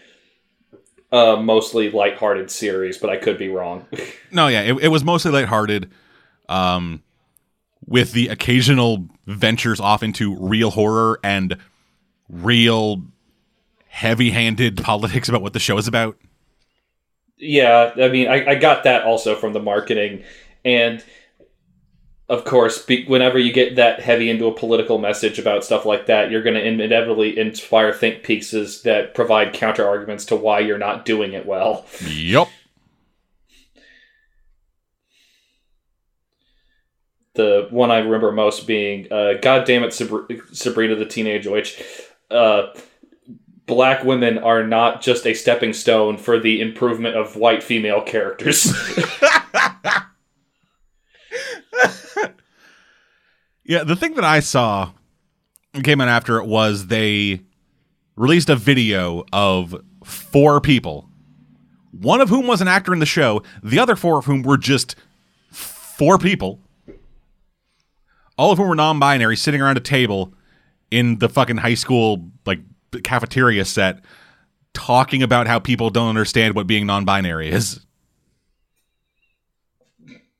uh, mostly lighthearted series, but I could be wrong. No, yeah, it, it was mostly lighthearted, um, with the occasional ventures off into real horror and real heavy-handed politics about what the show is about. yeah, I mean, I, I got that also from the marketing, and of course, be, whenever you get that heavy into a political message about stuff like that, you're going to inevitably inspire think pieces that provide counter arguments to why you're not doing it well. Yup. The one I remember most being, uh, God damn it, Sabr- Sabrina the Teenage Witch. Uh, black women are not just a stepping stone for the improvement of white female characters. Yeah, the thing that I saw came in after it was they released a video of four people, one of whom was an actor in the show, the other four of whom were just four people, all of whom were non-binary, sitting around a table in the fucking high school like cafeteria set, talking about how people don't understand what being non-binary is.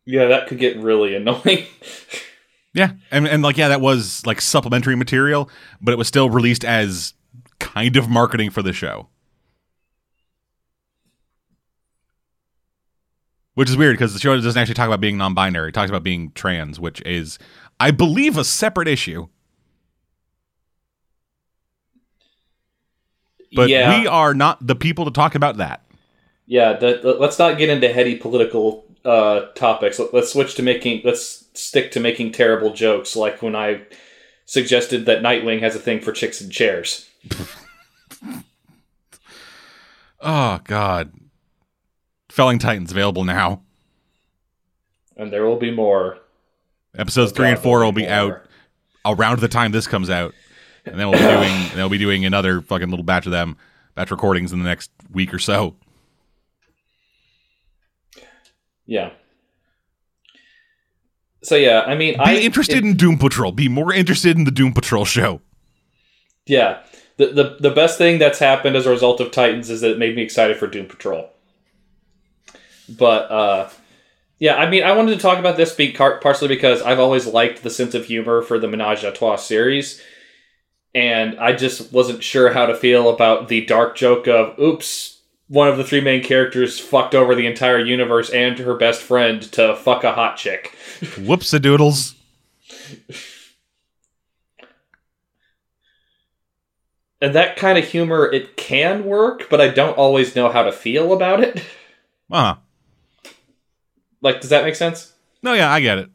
yeah, that could get really annoying. Yeah, and and like yeah, that was like supplementary material, but it was still released as kind of marketing for the show. Which is weird because the show doesn't actually talk about being non-binary; it talks about being trans, which is, I believe, a separate issue. But yeah, we are not the people to talk about that. yeah. The, the- let's not get into heady political uh, topics. Let, let's switch to making. Let's stick to making terrible jokes, like when I suggested that Nightwing has a thing for chicks and chairs. Oh God, Felling Titans available now. And there will be more. Episodes three and four there'll be out around the time this comes out, and then we'll be doing they'll be doing another fucking little batch of them, batch recordings in the next week or so. Yeah. So yeah, I mean, Be I interested it- in Doom Patrol. Be more interested in the Doom Patrol show. Yeah, the, the the best thing that's happened as a result of Titans is that it made me excited for Doom Patrol. But uh, yeah, I mean, I wanted to talk about this be partially because I've always liked the sense of humor for the Menage a Trois series, and I just wasn't sure how to feel about the dark joke of "Oops." One of the three main characters fucked over the entire universe and her best friend to fuck a hot chick. Whoops a doodles. And that kind of humor, it can work, but I don't always know how to feel about it. Uh huh. Like, does that make sense? No, yeah, I get it.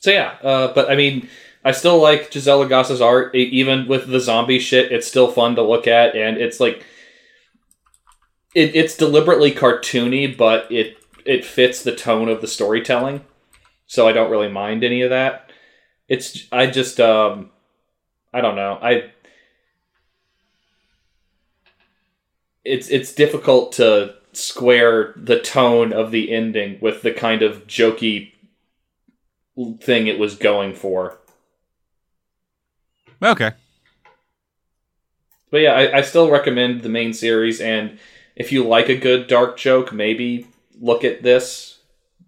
So yeah, uh, but I mean, I still like Gisèle Lagacé's art, even with the zombie shit. It's still fun to look at, and it's like, it, it's deliberately cartoony, but it it fits the tone of the storytelling, so I don't really mind any of that. It's I just um, I don't know I. it's it's difficult to square the tone of the ending with the kind of jokey thing it was going for. Okay. But yeah, I, I still recommend the main series, and if you like a good dark joke, maybe look at this.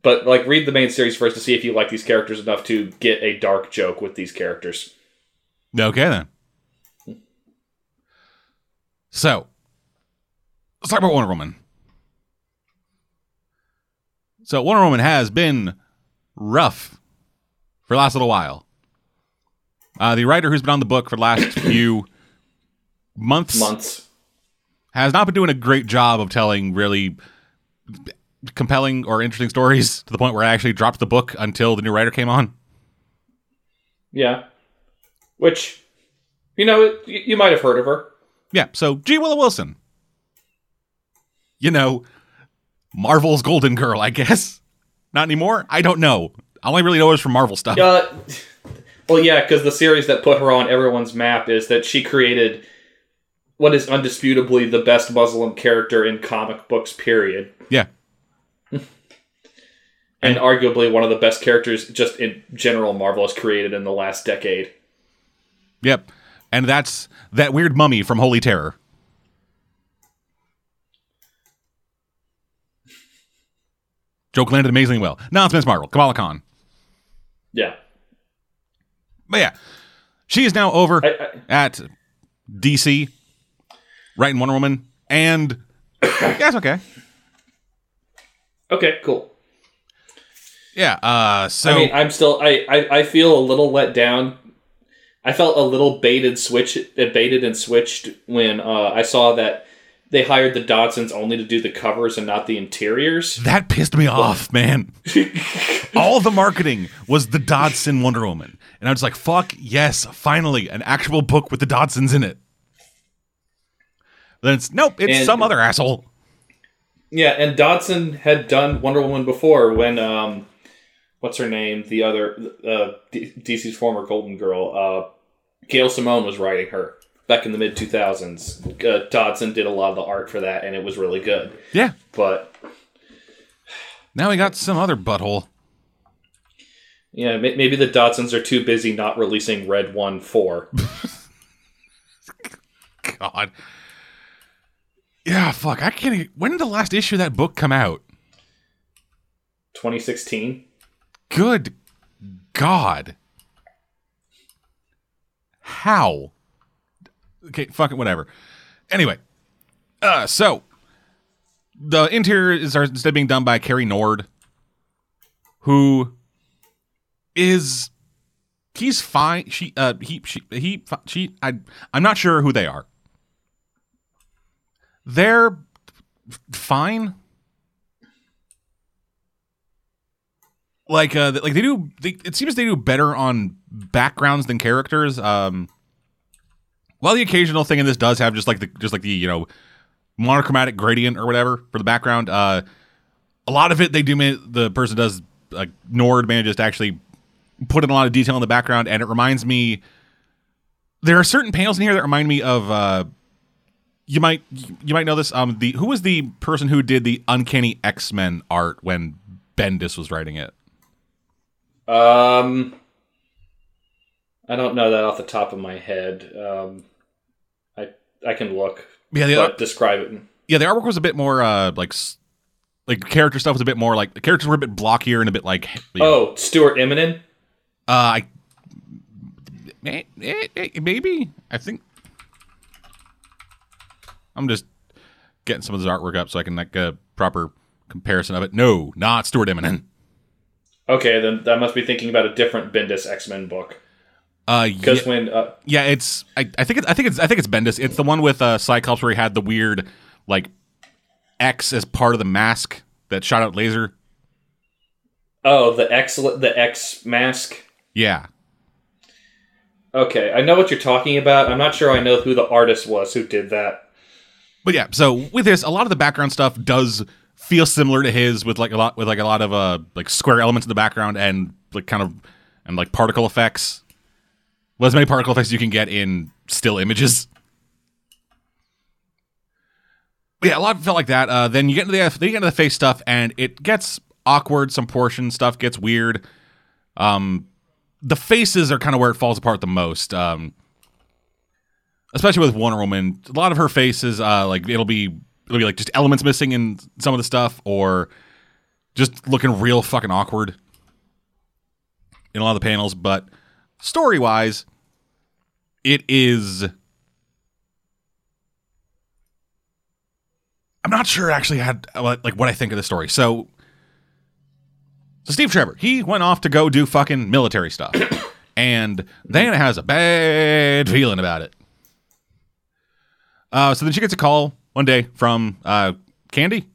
But like, read the main series first to see if you like these characters enough to get a dark joke with these characters. Okay then. So, let's talk about Wonder Woman. So, Wonder Woman has been rough for the last little while. Uh, the writer who's been on the book for the last few months, Months. has not been doing a great job of telling really compelling or interesting stories to the point where I actually dropped the book until the new writer came on. Yeah. Which, you know, you you might have heard of her. Yeah, so G. Willow Wilson. You know, Marvel's Golden Girl, I guess. Not anymore? I don't know. I only really know her from Marvel stuff. Uh, well, yeah, because the series that put her on everyone's map is that she created what is undisputably the best Muslim character in comic books, period. Yeah. And arguably one of the best characters just in general Marvel has created in the last decade. Yep. And that's that weird mummy from Holy Terror. Joke landed amazingly well. Now it's Miss Marvel, Kamala Khan. Yeah. But yeah, she is now over I, I, at DC, writing Wonder Woman, and yeah, it's okay. okay, cool. Yeah. Uh. So I mean, I'm still I, I I feel a little let down. I felt a little baited switch baited and switched when uh, I saw that they hired the Dodsons only to do the covers and not the interiors. that pissed me off, man. All the marketing was the Dodson Wonder Woman, and I was like, "Fuck yes, finally an actual book with the Dodsons in it." Then it's nope, it's And- some other asshole. Yeah, and Dodson had done Wonder Woman before when um, what's her name? The other uh, D- DC's former Golden Girl, uh, Gail Simone was writing her back in the mid two thousands. Uh, Dodson did a lot of the art for that, and it was really good. Yeah. But Now we got some other butthole. yeah, may- maybe the Dodsons are too busy not releasing Red One Four. God. Yeah, fuck. I can't. Even, when did the last issue of that book come out? 2016. Good God. How? Okay, fuck it, whatever. Anyway, uh, so the interior is instead being done by Cary Nord, who is he's fine. She uh he she he she I I'm not sure who they are. They're fine. like uh like they do they, it seems they do better on backgrounds than characters um while the occasional thing in this does have just like the just like the you know monochromatic gradient or whatever for the background. Uh a lot of it they do the person does like nord manages to actually put in a lot of detail in the background and it reminds me there are certain panels in here that remind me of uh you might you might know this um the who was the person who did the uncanny x-men art when bendis was writing it? Um, I don't know that off the top of my head. Um, I I can look, yeah the, but describe it. yeah the artwork was a bit more uh like like character stuff was a bit more like the characters were a bit blockier and a bit like you know, Oh, Stuart Immonen. uh I eh, eh, eh, maybe I think I'm just getting some of this artwork up so I can like get a proper comparison of it. No, not Stuart Immonen. Okay, then I must be thinking about a different Bendis X Men book. Uh, yeah, Because when uh, yeah, it's I, I think it's I think it's I think it's Bendis. It's the one with uh, Cyclops where he had the weird like X as part of the mask that shot out laser. oh the X the X mask. Yeah, Okay, I know what you're talking about. I'm not sure I know who the artist was who did that. But yeah, so with this, a lot of the background stuff does feel similar to his with like a lot with like a lot of uh like square elements in the background and like kind of and like particle effects. Well, as many particle effects you can get in still images. yeah, a lot of felt like that. Uh, then you get into the then you get into the face stuff, and it gets awkward. Some portion stuff gets weird. Um, the faces are kind of where it falls apart the most. Um, especially with Wonder Woman, a lot of her faces, uh, like it'll be it'll be like just elements missing in some of the stuff, or just looking real fucking awkward in a lot of the panels. But story wise, it is. I'm not sure actually had like what I think of the story. So, so Steve Trevor, he went off to go do fucking military stuff, and Diana has a bad feeling about it. Uh, so then she gets a call one day from uh, Candy.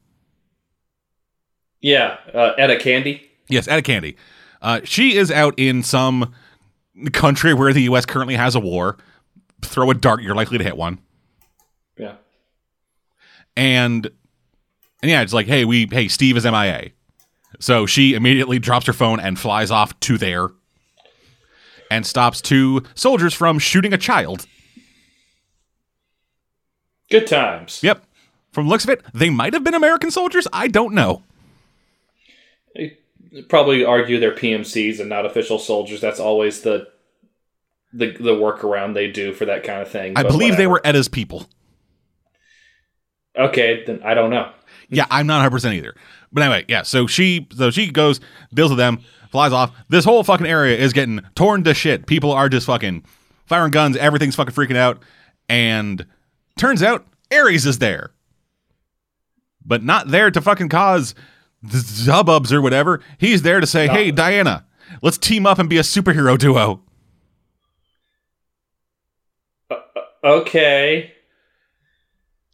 Yeah, uh, Etta Candy. Yes, Etta Candy. Uh, she is out in some country where the U.S. currently has a war. Throw a dart, you're likely to hit one. Yeah. And and yeah, it's like, hey, we hey, Steve is MIA. So she immediately drops her phone and flies off to there and stops two soldiers from shooting a child. Good times. Yep. From the looks of it, they might have been American soldiers. I don't know. Probably argue they're PMCs and not official soldiers. That's always the the the workaround they do for that kind of thing. I believe they were Etta's people. Okay, then I don't know. Yeah, I'm not 100% either. But anyway, yeah, so she so she goes, deals with them, flies off. This whole fucking area is getting torn to shit. People are just fucking firing guns, everything's fucking freaking out. And turns out Ares is there. But not there to fucking cause the hubbubs or whatever. He's there to say, hey, uh, Diana, let's team up and be a superhero duo. Uh, uh, okay.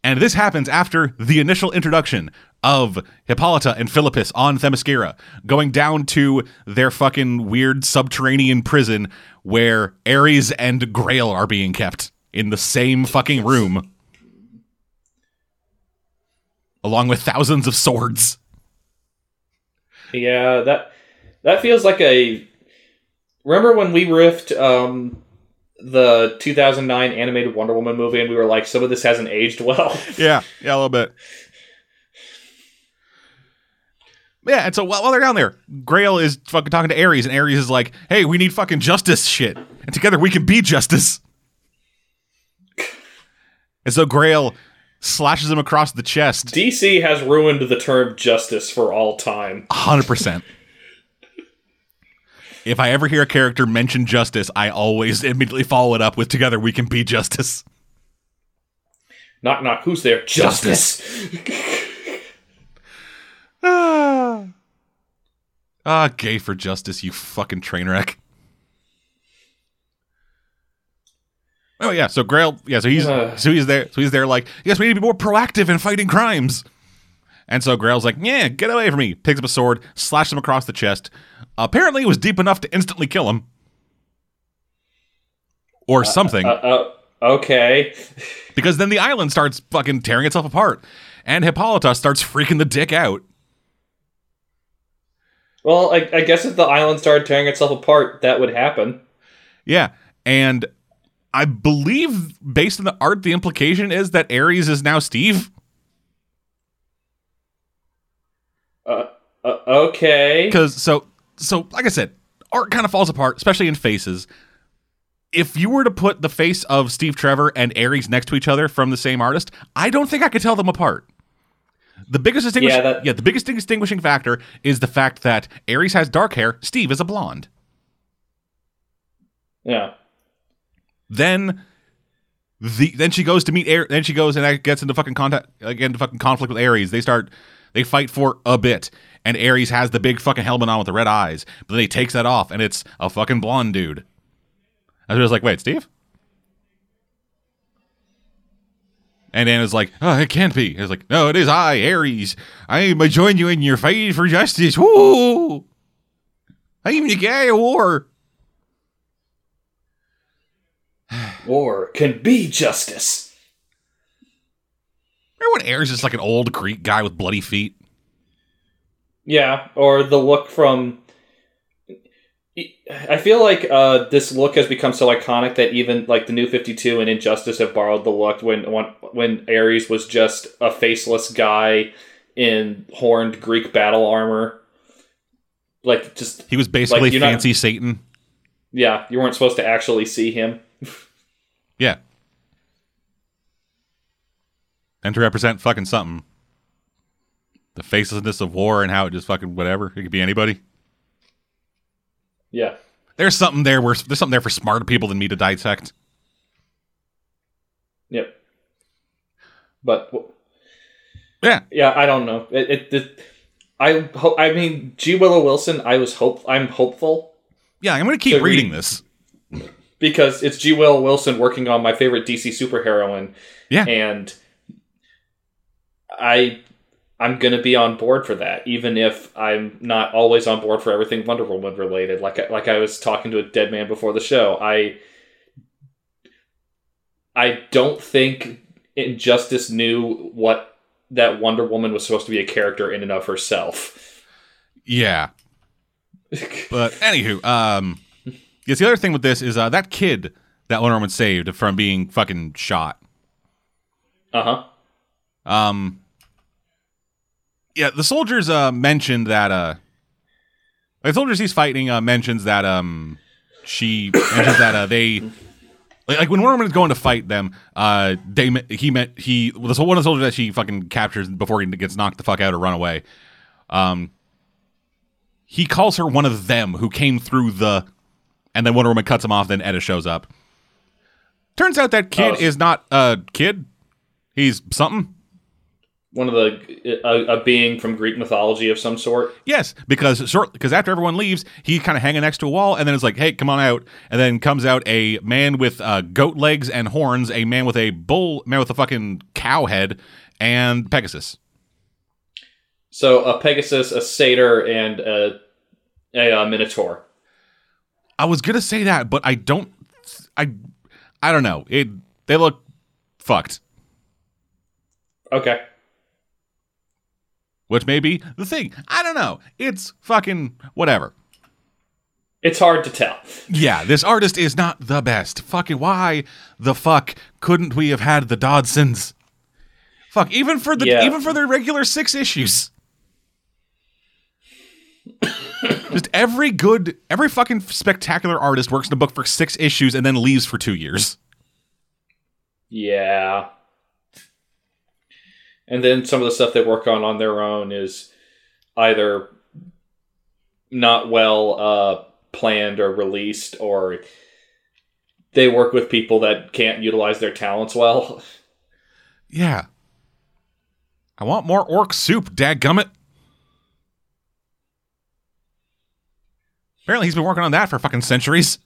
And this happens after the initial introduction of Hippolyta and Philippus on Themyscira, going down to their fucking weird subterranean prison where Ares and Grail are being kept in the same fucking room. Along with thousands of swords. Yeah, that that feels like a. Remember when we riffed um, the 2009 animated Wonder Woman movie, and we were like, some of this hasn't aged well. Yeah, yeah, a little bit. Yeah, and so while, while they're down there, Grail is fucking talking to Ares, and Ares is like, "Hey, we need fucking justice, shit, and together we can be justice." and so Grail slashes him across the chest, DC has ruined the term justice for all time. hundred percent. If I ever hear a character mention justice, I always immediately follow it up with "Together we can be justice." Knock knock. Who's there? Justice. Ah, ah, gay for justice, you fucking train wreck. Oh yeah, so Grail, yeah, so he's Ugh. so he's there, so he's there like, yes, we need to be more proactive in fighting crimes. And so Grail's like, yeah, get away from me. Picks up a sword, slashes him across the chest. Apparently, it was deep enough to instantly kill him, or something Uh, uh, okay. because then the island starts fucking tearing itself apart, and Hippolyta starts freaking the dick out. Well, I, I guess if the island started tearing itself apart, that would happen. Yeah, and I believe based on the art, the implication is that Ares is now Steve. Uh, uh, okay. Because so so like I said, art kind of falls apart, especially in faces. If you were to put the face of Steve Trevor and Ares next to each other from the same artist, I don't think I could tell them apart. The biggest distinguishing, Yeah, yeah, the biggest distinguishing factor is the fact that Ares has dark hair, Steve is a blonde. Yeah. Then the then she goes to meet Ares. Then she goes and gets into fucking contact again to fucking conflict with Ares. They start they fight for a bit, and Ares has the big fucking helmet on with the red eyes, but then he takes that off, and it's a fucking blonde dude. I was like, wait, Steve. And Anna's like, oh, it can't be. It's like, no, it is I, Ares. I may join you in your fight for justice. Woo! I'm the guy of war. War can be justice. Remember when Ares is like an old Greek guy with bloody feet? Yeah, or the look from. I feel like uh, this look has become so iconic that even like the New Fifty Two and Injustice have borrowed the look when when when Ares was just a faceless guy in horned Greek battle armor. Like just He was basically Like, you're not- fancy Satan. yeah, you weren't supposed to actually see him. Yeah. And to represent fucking something. The facelessness of war and how it just fucking whatever. It could be anybody. Yeah. There's something there where there's something there for smarter people than me to dissect. Yep. But Yeah. yeah, I don't know. It, it, it I hope. I mean, G Willow Wilson. I was hope. I'm hopeful Yeah, I'm gonna keep To read- reading this. Because it's G Willow Wilson working on my favorite DC superheroine, Yeah. and I I'm gonna be on board for that, even if I'm not always on board for everything Wonder Woman related. Like I- like I was talking to a dead man before the show. I I don't think Injustice knew what that Wonder Woman was supposed to be a character in and of herself. Yeah. But anywho, um yes, the other thing with this is uh that kid that Wonder Woman saved from being fucking shot. Uh huh. Um Yeah, the soldiers uh mentioned that uh the soldiers he's fighting uh mentions that um she mentions that uh they like, like when Wonder Woman is going to fight them, uh they he met he well, so one of the soldiers that she fucking captures before he gets knocked the fuck out or run away. Um he calls her one of them who came through the and then Wonder Woman cuts him off, then Etta shows up. Turns out that kid Oh. is not a kid. He's something. One of the a, a being from Greek mythology of some sort. Yes, because short because after everyone leaves, he's kind of hanging next to a wall, and then it's like, "Hey, come on out!" And then comes out a man with uh, goat legs and horns, a man with a bull, man with a fucking cow head, and Pegasus. So a Pegasus, a satyr, and a, a, uh Minotaur. I was gonna say that, but I don't. I I don't know. It they look fucked, Okay. which may be the thing. I don't know. It's fucking whatever. It's hard to tell. Yeah, this artist is not the best. Fucking why the fuck couldn't we have had the Dodsons? Fuck, even for the Yeah. even for their regular six issues. Just every good, every fucking spectacular artist works in a book for six issues and then leaves for two years. Yeah. And then some of the stuff they work on on their own is either not well uh, planned or released, or they work with people that can't utilize their talents well. Yeah. I want more orc soup, dadgummit. Apparently he's been working on that for fucking centuries.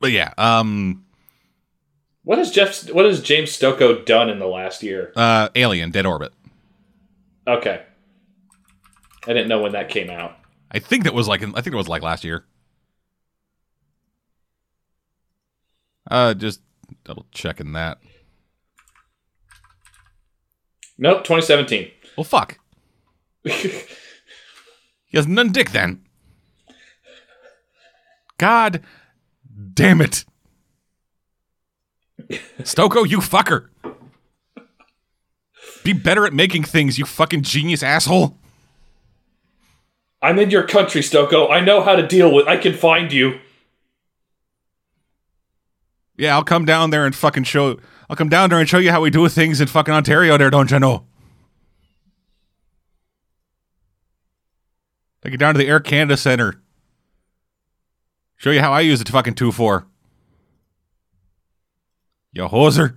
But yeah, um What has Jeff? What has James Stokoe done in the last year? uh Alien, Dead Orbit. Okay, I didn't know when that came out. I think that was like I think it was like last year. Uh just double checking that. Nope, 2017. Well fuck. He has none dick then. God damn it. Stokoe, you fucker. Be better at making things, you fucking genius asshole. I'm in your country, Stokoe. I know how to deal with. I can find you. Yeah, I'll come down there and fucking show. I'll come down there and show you how we do things in fucking Ontario there, don't you know? Take you down to the Air Canada Center. Show you how I use it fucking 2 4. You hoser.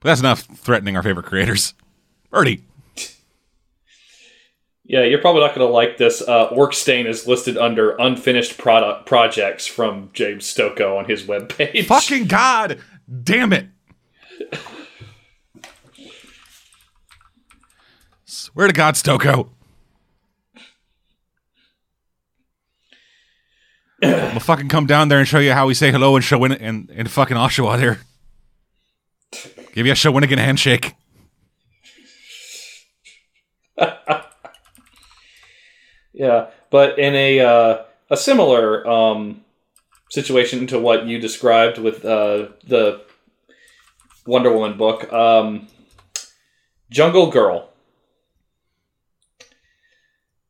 But that's enough threatening our favorite creators. Ernie. Yeah, you're probably not going to like this. Uh, Orc Stain is listed under unfinished product projects from James Stokoe on his webpage. Fucking God damn it. Swear to God, Stokoe. I'm gonna fucking come down there and show you how we say hello and Shawin and, and fucking Oshawa there. Give you a Shawinigan handshake. yeah, but in a uh, a similar um, situation to what you described with uh, the Wonder Woman book, um, Jungle Girl.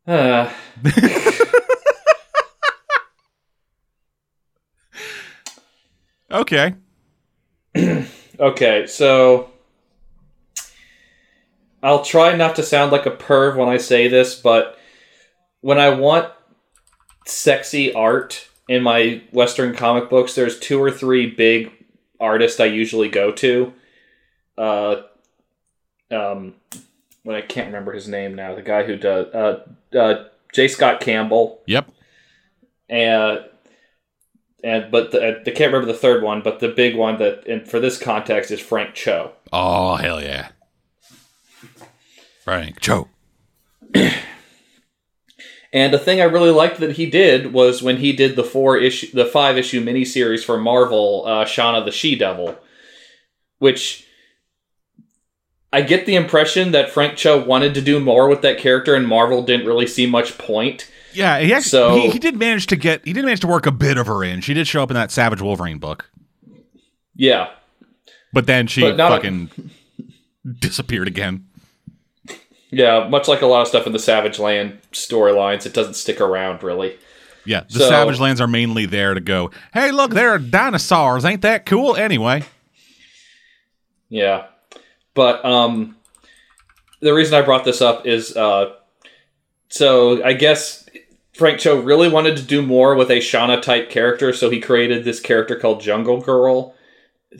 Uh, Okay. okay, so I'll try not to sound like a perv when I say this, but when I want sexy art in my Western comic books, there's two or three big artists I usually go to. Uh, um, well, I can't remember his name now. The guy who does uh, uh, J. Scott Campbell Yep. and and but the, I can't remember the third one, but the big one that and for this context is Frank Cho. Oh hell yeah. Frank Cho. And the thing I really liked that he did was when he did the four issue, the five issue miniseries for Marvel, uh, Shanna the She Devil, which I get the impression that Frank Cho wanted to do more with that character, and Marvel didn't really see much point. Yeah, he actually So- he, he did manage to get he did manage to work a bit of her in. She did show up in that Savage Wolverine book, Yeah, but then she But not a- fucking disappeared again. yeah, much like a lot of stuff in the Savage Land storylines, it doesn't stick around really. Yeah, the So- Savage Lands are mainly there to go. Hey, look, there are dinosaurs. Ain't that cool? Anyway, Yeah. But um the reason I brought this up is uh so I guess Frank Cho really wanted to do more with a Shanna type character, so he created this character called Jungle Girl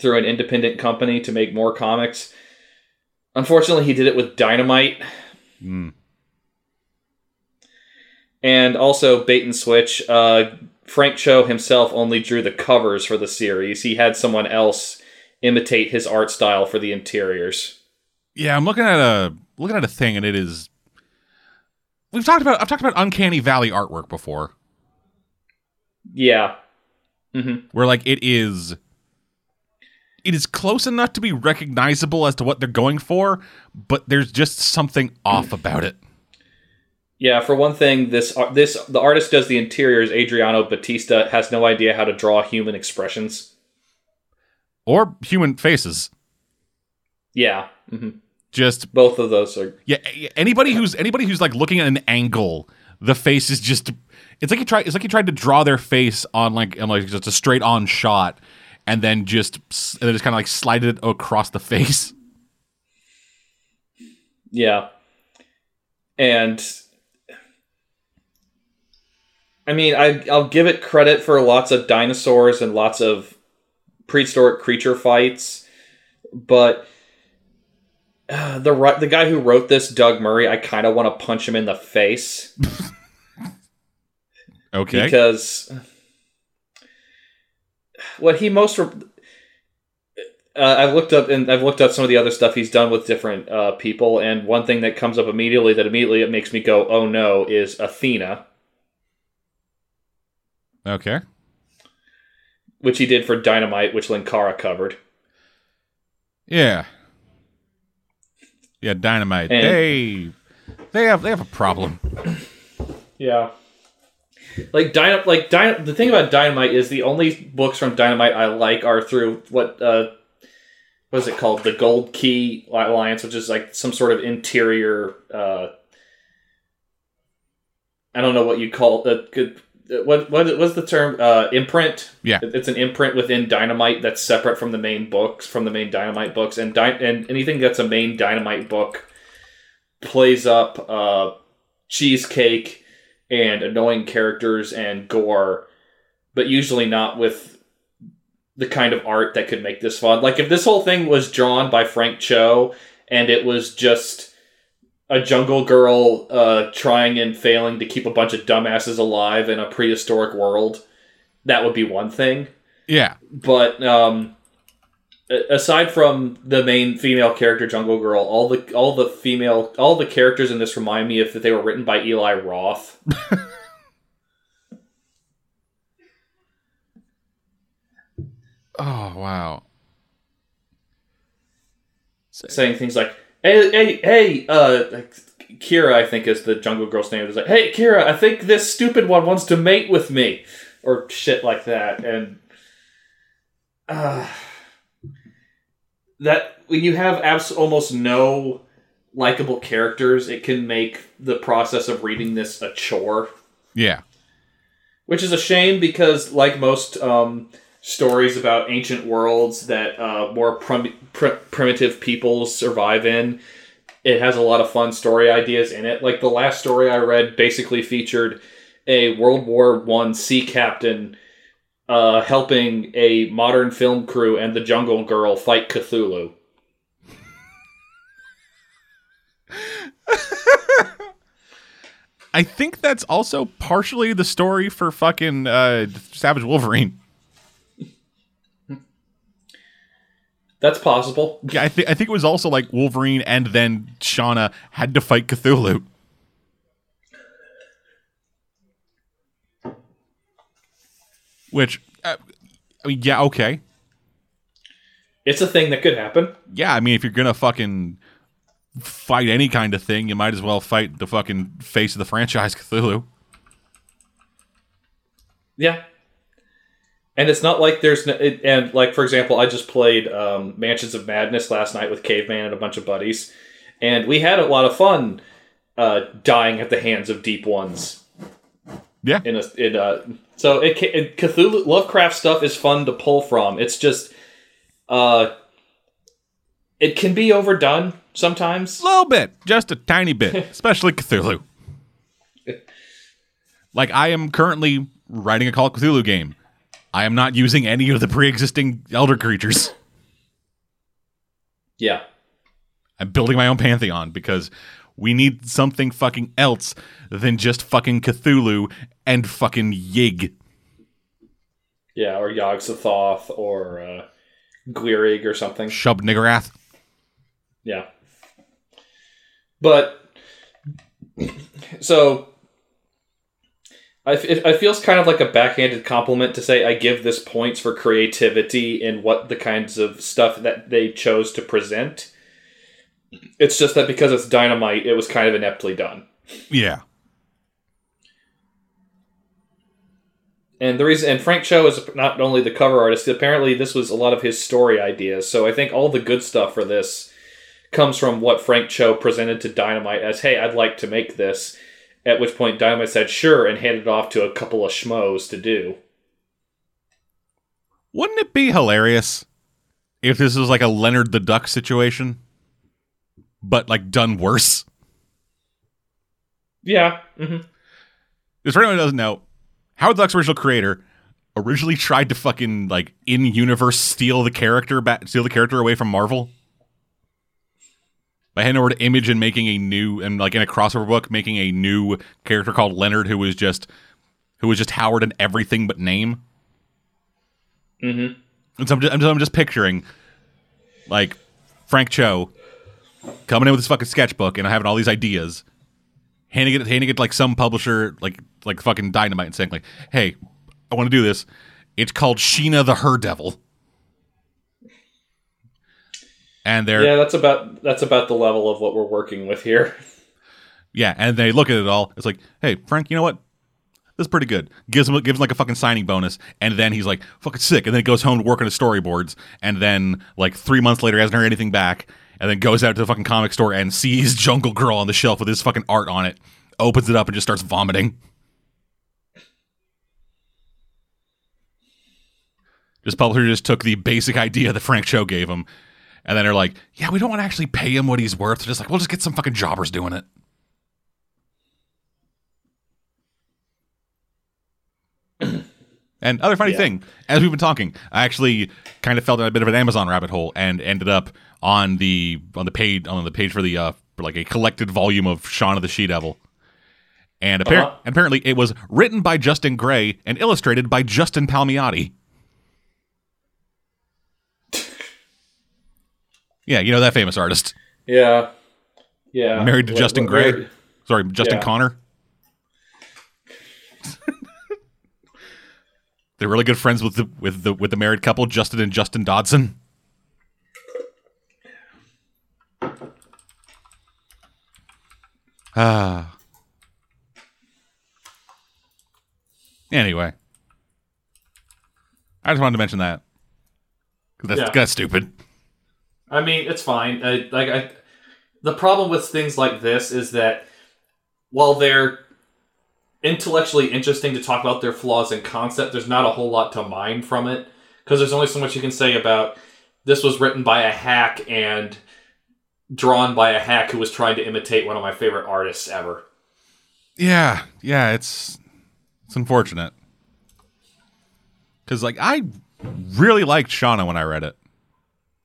through an independent company to make more comics. Unfortunately, he did it with Dynamite Mm. and also Bait and Switch. Uh, Frank Cho himself only drew the covers for the series. He had someone else imitate his art style for the interiors. yeah, I'm looking at a looking at a thing, and it is. We've talked about I've talked about Uncanny Valley artwork before, Yeah. hmm where like it is. It is close enough to be recognizable as to what they're going for, but there's just something off about it. Yeah, for one thing, this ar- this the artist does the interiors. Adriano Batista has no idea how to draw human expressions. Or human faces. Yeah, hmm Just both of those are. Yeah, anybody who's anybody who's like looking at an angle, the face is just it's like you try it's like you tried to draw their face on like on like just a straight on shot and then just and then just kind of like slide it across the face. Yeah, and I mean, I I'll give it credit for lots of dinosaurs and lots of prehistoric creature fights, but. uh, The the guy who wrote this, Doug Murray, I kind of want to punch him in the face. Okay. because what he most re- uh, I've looked up and I've looked up some of the other stuff he's done with different uh, people, and one thing that comes up immediately that immediately it makes me go, "Oh no!" is Athena, okay. Which he did for Dynamite, which Linkara covered. Yeah. Yeah, dynamite. And- they they have they have a problem. Yeah. Like Dyna- like Dyna- the thing about Dynamite is the only books from Dynamite I like are through what uh what is it called? The Gold Key Alliance, which is like some sort of interior uh I don't know what you call it. What what what's the term? Uh, imprint. Yeah. It's an imprint within Dynamite that's separate from the main books, from the main Dynamite books, and Dy- and anything that's a main Dynamite book plays up uh, cheesecake and annoying characters and gore, but usually not with the kind of art that could make this fun. Like if this whole thing was drawn by Frank Cho and it was just a jungle girl uh, trying and failing to keep a bunch of dumbasses alive in a prehistoric world, that would be one thing. Yeah. But um, aside from the main female character, Jungle Girl, all the all the female all the characters in this remind me of that they were written by Eli Roth. Oh wow. saying things like, "Hey, hey, hey, uh, Kira, I think, is the Jungle Girl's name. It's like, hey, Kira, I think this stupid one wants to mate with me, or shit like that. And uh, that when you have abs- almost no likable characters, it can make the process of reading this a chore. Yeah. Which is a shame because, like most um, stories about ancient worlds that uh, more prim- pr- primitive peoples survive in, it has a lot of fun story ideas in it. Like the last story I read basically featured a World War One sea captain uh, helping a modern film crew and the Jungle Girl fight Cthulhu. I think that's also partially the story for fucking uh, Savage Wolverine. That's possible. Yeah, I think I think it was also like Wolverine and then Shanna had to fight Cthulhu. Which, uh, I mean, yeah, okay, It's a thing that could happen. yeah. I mean, if you're gonna fucking fight any kind of thing, you might as well fight the fucking face of the franchise, Cthulhu. Yeah. And it's not like there's no, it, and like for example, I just played um, Mansions of Madness last night with Caveman and a bunch of buddies, and we had a lot of fun uh, dying at the hands of deep ones. Yeah. In a in a so it, it Cthulhu Lovecraft stuff is fun to pull from. It's just uh, it can be overdone sometimes. A little bit, just a tiny bit, especially Cthulhu. Like I am currently writing a Call of Cthulhu game. I am not using any of the pre-existing elder creatures. Yeah. I'm building my own pantheon because we need something fucking else than just fucking Cthulhu and fucking Yig. Yeah, or Yog Sothoth or uh, or something. Shub Niggurath. Yeah. But so I, it, it feels kind of like a backhanded compliment to say I give this points for creativity in what the kinds of stuff that they chose to present. It's just that because it's dynamite, it was kind of ineptly done. Yeah. And the reason, and Frank Cho is not only the cover artist, apparently this was a lot of his story ideas. So I think all the good stuff for this comes from what Frank Cho presented to Dynamite as, hey, I'd like to make this. At which point Dynamite said, sure, and handed it off to a couple of schmoes to do. Wouldn't it be hilarious if this was like a Leonard the Duck situation, but like done worse? Yeah. hmm Because for anyone who doesn't know, Howard the Duck's original creator originally tried to fucking like in universe steal the character back, steal the character away from Marvel by handing over to Image and making a new and like in a crossover book, making a new character called Leonard, who was just who was just Howard in everything but name. hmm And so I'm just, I'm just, I'm just picturing like Frank Cho coming in with his fucking sketchbook and having all these ideas, handing it handing it to like some publisher like like fucking dynamite and saying like, "Hey, I want to do this. It's called Sheena the Her Devil." And they're Yeah, that's about that's about the level of what we're working with here. Yeah, and they look at it all. It's like, hey, Frank, you know what? This is pretty good. Gives him gives him like a fucking signing bonus, and then he's like fucking sick, and then he goes home to work on his storyboards, and then like three months later, he hasn't heard anything back, and then goes out to the fucking comic store and sees Jungle Girl on the shelf with his fucking art on it, opens it up and just starts vomiting. This publisher just took the basic idea that Frank Cho gave him, and then they're like, "Yeah, we don't want to actually pay him what he's worth." They're just like, "We'll just get some fucking jobbers doing it." And other funny Yeah. thing, as we've been talking, I actually kind of fell down a bit of an Amazon rabbit hole and ended up on the on the page on the page for the uh for like a collected volume of Shanna the She Devil. And appar- Uh-huh. apparently it was written by Justin Gray and illustrated by Justin Palmiotti. Yeah, you know that famous artist. Yeah. Yeah. Married to Wh- Justin Gray? where- Sorry, Justin Yeah. Connor. They're really good friends with the with the with the married couple, Justin and Justin Dodson. Ah. anyway, I just wanted to mention that. that's Yeah. that's stupid. I mean, it's fine. I, like I, the problem with things like this is that while they're intellectually interesting to talk about their flaws and concept, there's not a whole lot to mine from it because there's only so much you can say about this was written by a hack and drawn by a hack who was trying to imitate one of my favorite artists ever. Yeah, yeah, it's it's unfortunate because like I really liked Shanna when I read it.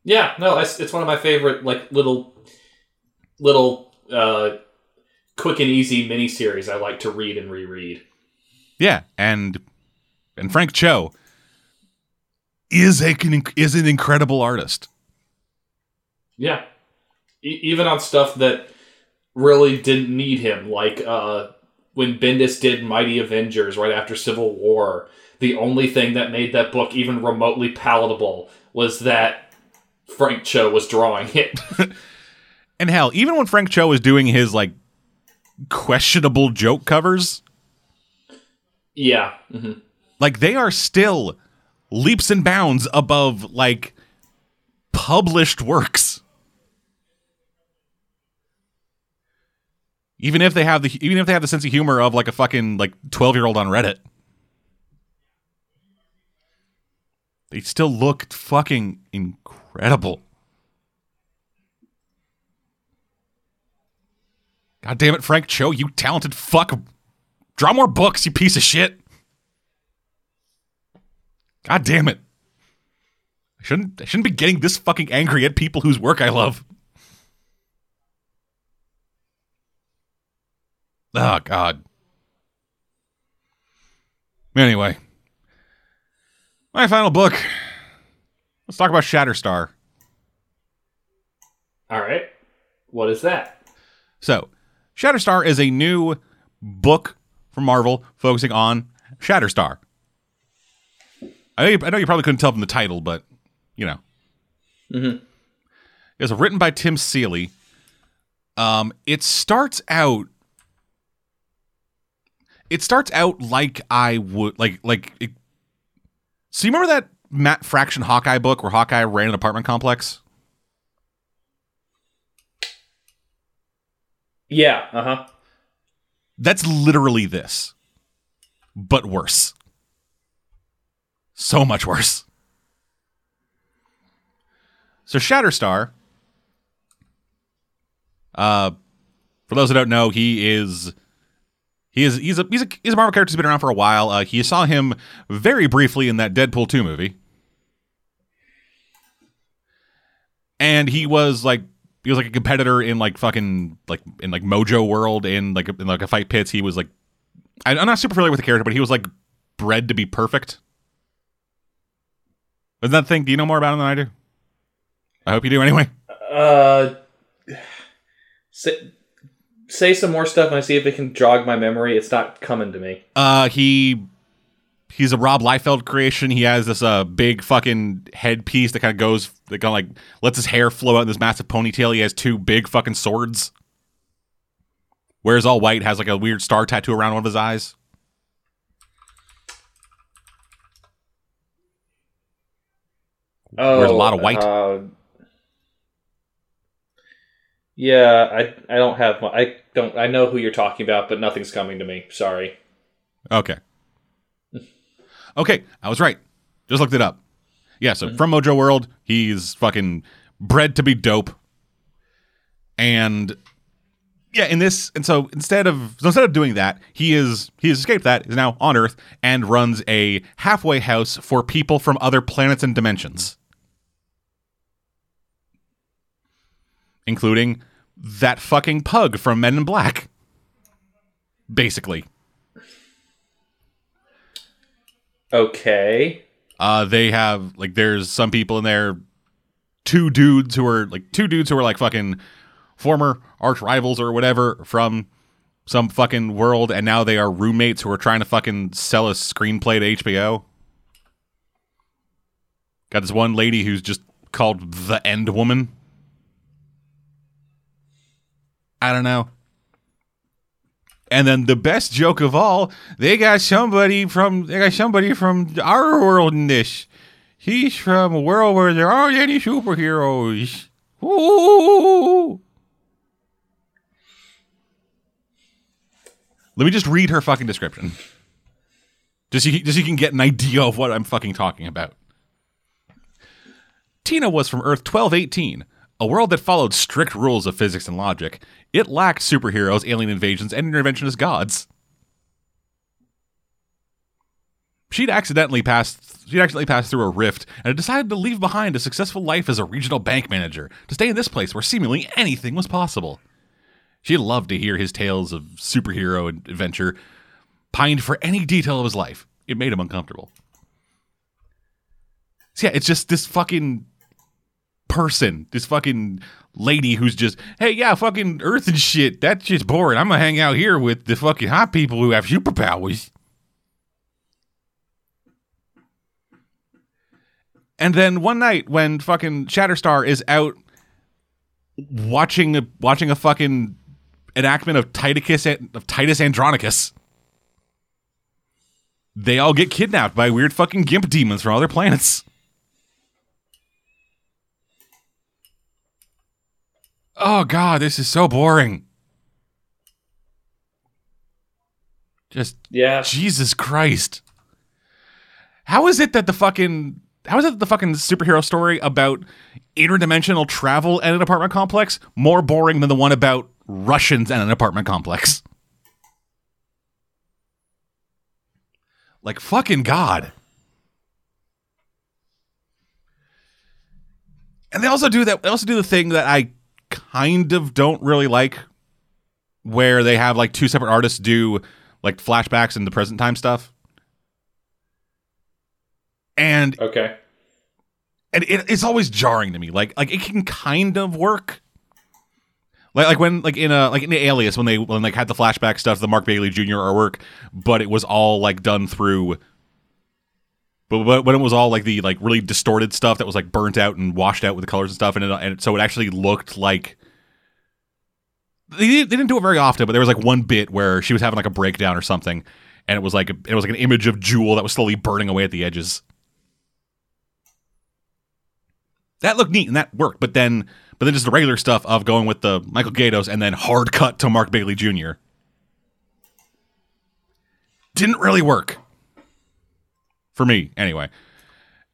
Yeah, no, it's, it's one of my favorite like little little uh, quick and easy miniseries I like to read and reread. Yeah, and and Frank Cho is a is an incredible artist. Yeah, e- even on stuff that really didn't need him, like uh, when Bendis did Mighty Avengers right after Civil War. The only thing that made that book even remotely palatable was that Frank Cho was drawing it. And hell, even when Frank Cho was doing his like questionable joke covers, yeah, hmm like they are still leaps and bounds above like published works. Even if they have the even if they have the sense of humor of like a fucking like 12-year-old on Reddit. They still look fucking incredible. God damn it, Frank Cho, you talented fuck. Draw more books, you piece of shit. God damn it. I shouldn't I shouldn't be getting this fucking angry at people whose work I love. Oh god. Anyway. My final book. Let's talk about Shatterstar. All right, what is that? So, Shatterstar is a new book from Marvel focusing on Shatterstar. I know you, I know you probably couldn't tell from the title, but you know, Mhm. it's written by Tim Seeley. Um, it starts out. It starts out like I would like like. It, so you remember that Matt Fraction Hawkeye book where Hawkeye ran an apartment complex? Yeah, uh huh. That's literally this, but worse. So much worse. So Shatterstar, uh, for those who don't know, he is he is he's a he's a he's a Marvel character who's been around for a while. Uh, you saw him very briefly in that Deadpool two movie, and he was like he was like a competitor in like fucking like in like Mojo World in like in like a fight pits. He was like I, I'm not super familiar with the character, but he was like bred to be perfect. Isn't that thing? Do you know more about him than I do? I hope you do anyway. Uh, say, say some more stuff and I see if it can jog my memory. It's not coming to me. Uh, he he's a Rob Liefeld creation. He has this uh big fucking headpiece that kind of goes that kind of like lets his hair flow out in this massive ponytail. He has two big fucking swords. Wears all white, has like a weird star tattoo around one of his eyes. Oh, Wears a lot of white. Uh, yeah, I I don't have my, I don't I know who you're talking about, but nothing's coming to me. Sorry. Okay. Okay, I was right. Just looked it up. Yeah, so mm-hmm. from Mojo World, he's fucking bred to be dope. And yeah, in this and so instead of so instead of doing that, he is he has escaped that, is now on Earth and runs a halfway house for people from other planets and dimensions. Including that fucking pug from Men in Black. Basically. Okay. Uh, they have like there's some people in there, two dudes who are like two dudes who are like fucking former arch rivals or whatever from some fucking world, and now they are roommates who are trying to fucking sell a screenplay to HBO. Got this one lady who's just called the End Woman. I don't know. And then the best joke of all, they got somebody from they got somebody from our world in this. He's from a world where there aren't any superheroes. Ooh. Let me just read her fucking description. Just so you, just so you can get an idea of what I'm fucking talking about. Tina was from Earth 1218, a world that followed strict rules of physics and logic. It lacked superheroes, alien invasions, and interventionist gods. She'd accidentally passed she'd accidentally passed through a rift and had decided to leave behind a successful life as a regional bank manager to stay in this place where seemingly anything was possible. She loved to hear his tales of superhero adventure, pined for any detail of his life. It made him uncomfortable. So yeah, it's just this fucking person, this fucking lady who's just, hey, yeah, fucking Earth and shit. That's just boring. I'm gonna hang out here with the fucking hot people who have superpowers. And then one night when fucking Shatterstar is out watching a, watching a fucking enactment of Titus of Titus Andronicus, they all get kidnapped by weird fucking gimp demons from other planets. Oh god, this is so boring. Just Yeah. Jesus Christ. How is it that the fucking how is it that the fucking superhero story about interdimensional travel and an apartment complex more boring than the one about Russians and an apartment complex? Like fucking god. And they also do that they also do the thing that I kind of don't really like where they have like two separate artists do like flashbacks and the present time stuff. And Okay. and it, it's always jarring to me. Like like it can kind of work. Like like when like in a like in the Alias when they when like had the flashback stuff, the Mark Bagley Jr. artwork, but it was all like done through. But when it was all like the like really distorted stuff that was like burnt out and washed out with the colors and stuff, and it, and so it actually looked like they didn't do it very often, but there was like one bit where she was having like a breakdown or something, and it was like it was like an image of Jewel that was slowly burning away at the edges. That looked neat and that worked, but then but then just the regular stuff of going with the Michael Gaydos and then hard cut to Mark Bagley Jr. didn't really work for me anyway.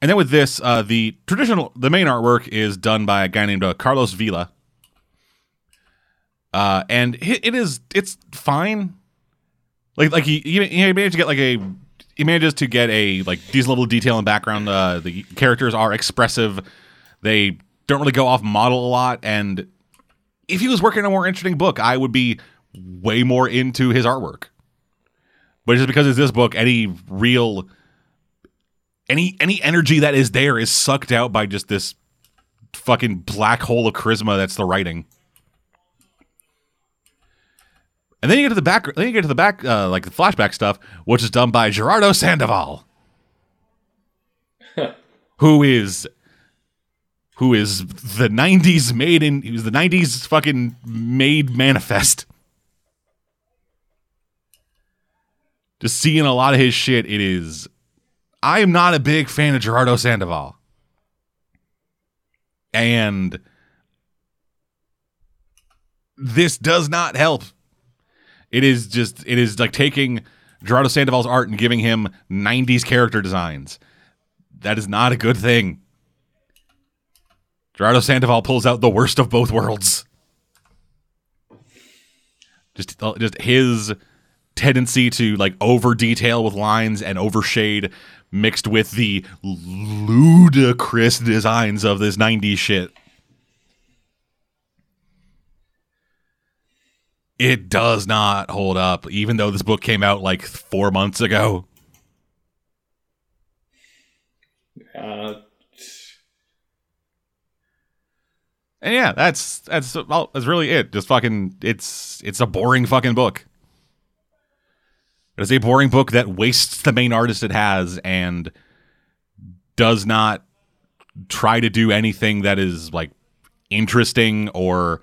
And then with this, uh, the traditional the main artwork is done by a guy named uh, Carlos Villa. Uh, and it, is it's fine. Like like he he managed to get like a he manages to get a like these level of detail and background. Uh, the characters are expressive. They don't really go off model a lot. And if he was working on a more interesting book, I would be way more into his artwork. But just because it's this book, any real any any energy that is there is sucked out by just this fucking black hole of charisma that's the writing. And then you get to the back. Then you get to the back, uh, like the flashback stuff, which is done by Gerardo Sandoval, who is who is the '90s made in. He was the '90s fucking made manifest. Just seeing a lot of his shit, it is. I am not a big fan of Gerardo Sandoval, and this does not help. It is just it is like taking Gerardo Sandoval's art and giving him 90s character designs. That is not a good thing. Gerardo Sandoval pulls out the worst of both worlds. Just uh, just his tendency to like over detail with lines and overshade mixed with the ludicrous designs of this 90s shit. it does not hold up, even though this book came out like four months ago. Uh, And yeah, that's that's that's really it. Just fucking, it's it's a boring fucking book. It's a boring book that wastes the main artist it has and does not try to do anything that is like interesting or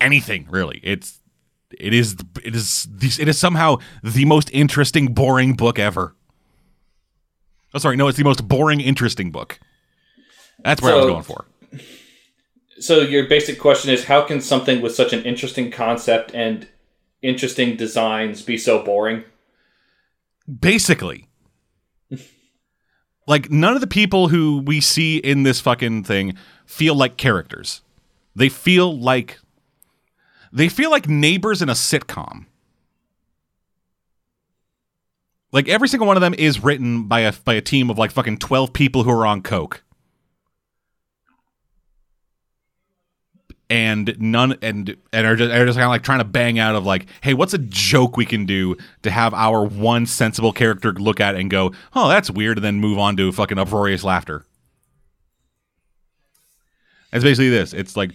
anything really. It's it is it is it is somehow the most interesting boring book ever. Oh, sorry, no, it's the most boring interesting book. That's where I was going for. So your basic question is how can something with such an interesting concept and interesting designs be so boring? Basically, like none of the people who we see in this fucking thing feel like characters. They feel like they feel like neighbors in a sitcom. Like every single one of them is written by a by a team of like fucking 12 people who are on coke. And none and and are just, are just kind of like trying to bang out of like, hey, what's a joke we can do to have our one sensible character look at and go, oh, that's weird, and then move on to fucking uproarious laughter. It's basically this. It's like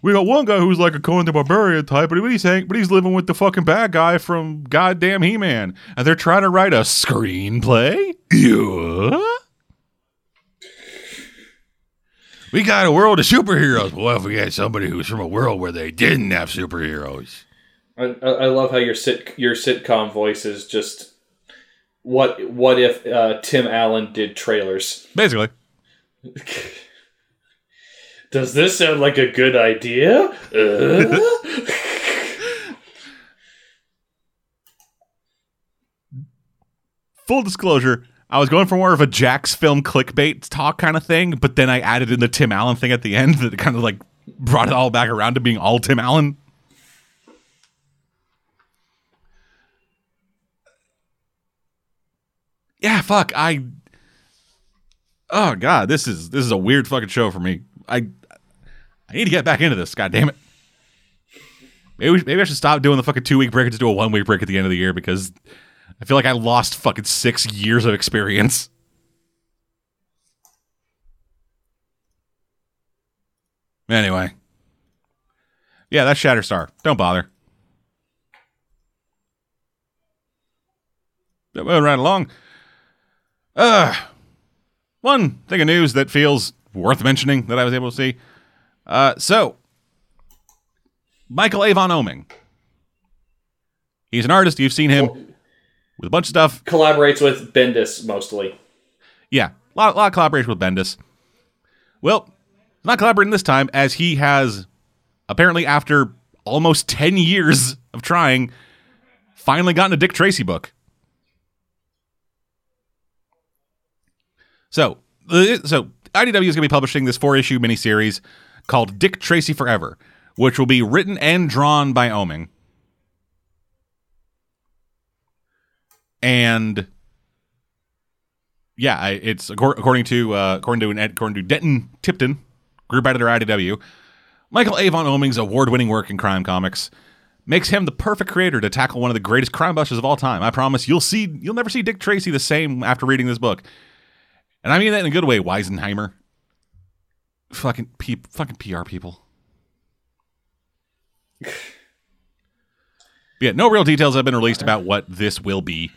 we got one guy who's like a Conan the Barbarian type, but he's hang- but he's living with the fucking bad guy from goddamn He Man, and they're trying to write a screenplay. Yeah. We got a world of superheroes. But what if we had somebody who's from a world where they didn't have superheroes? I, I I love how your sit your sitcom voice is just what what if uh, Tim Allen did trailers? Basically. Does this sound like a good idea? Uh? Full disclosure, I was going for more of a Jacksfilms clickbait talk kind of thing, but then I added in the Tim Allen thing at the end that kind of like brought it all back around to being all Tim Allen. Yeah, fuck. I Oh god, this is this is a weird fucking show for me. I I need to get back into this, god damn it. Maybe, maybe I should stop doing the fucking two week break and just do a one week break at the end of the year because I feel like I lost fucking six years of experience. Anyway. Yeah, that's Shatterstar. Don't bother. Moving right along. Uh, one thing of news that feels worth mentioning that I was able to see. Uh, so, Michael Avon Oeming. He's an artist. You've seen him with a bunch of stuff. Collaborates with Bendis mostly. Yeah, a lot, lot of collaboration with Bendis. Well, not collaborating this time, as he has apparently, after almost 10 years of trying, finally gotten a Dick Tracy book. So, so IDW is going to be publishing this four issue miniseries called Dick Tracy Forever, which will be written and drawn by Oeming. And yeah, I, it's according to uh, according to an ed- according to Denton Tipton, group editor IDW. Michael Avon Oeming's award-winning work in crime comics makes him the perfect creator to tackle one of the greatest crime busters of all time. I promise you'll see you'll never see Dick Tracy the same after reading this book. And I mean that in a good way, Weisenheimer. Fucking fucking PR people. yeah, no real details have been released about what this will be.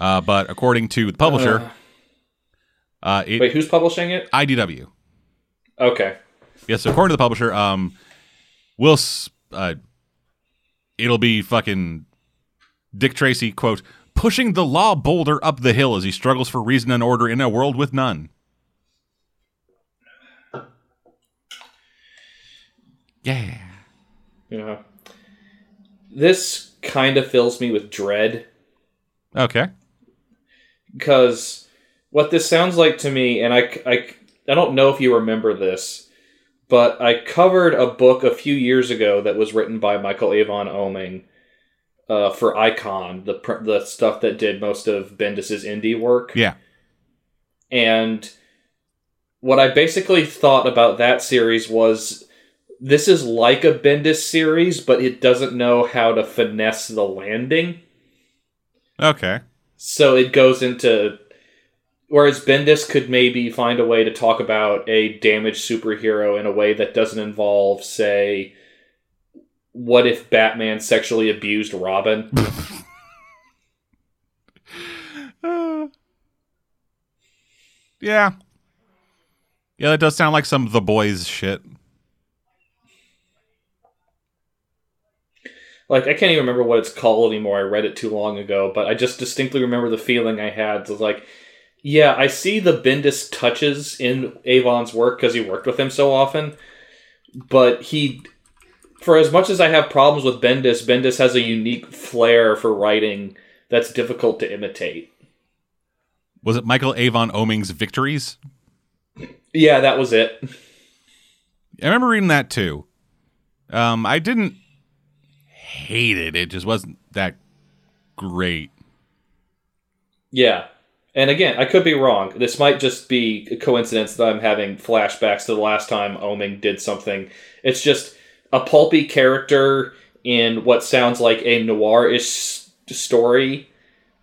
Uh, but according to the publisher, uh, it, Wait, who's publishing it? IDW. Okay. Yes, according to the publisher, um, will uh, it'll be fucking Dick Tracy quote pushing the law boulder up the hill as he struggles for reason and order in a world with none. Yeah. Yeah. This kind of fills me with dread Okay. Because what this sounds like to me, and I, I, I don't know if you remember this, but I covered a book a few years ago that was written by Michael Avon Oeming uh, for Icon, the the stuff that did most of Bendis's indie work. Yeah. And what I basically thought about that series was this is like a Bendis series, but it doesn't know how to finesse the landing. Okay. So it goes into. Whereas Bendis could maybe find a way to talk about a damaged superhero in a way that doesn't involve, say, what if Batman sexually abused Robin? Uh, yeah. Yeah, that does sound like some of the boys shit. Like I can't even remember what it's called anymore. I read it too long ago, but I just distinctly remember the feeling I had. It was like, yeah, I see the Bendis touches in Avon's work because he worked with him so often, but he, for as much as I have problems with Bendis, Bendis has a unique flair for writing that's difficult to imitate. Was it Michael Avon Oeming's Victories? Yeah, that was it. I remember reading that too. Um, I didn't hate it. It just wasn't that great. Yeah. And again, I could be wrong. This might just be a coincidence that I'm having flashbacks to the last time Oeming did something. It's just a pulpy character in what sounds like a noir-ish story.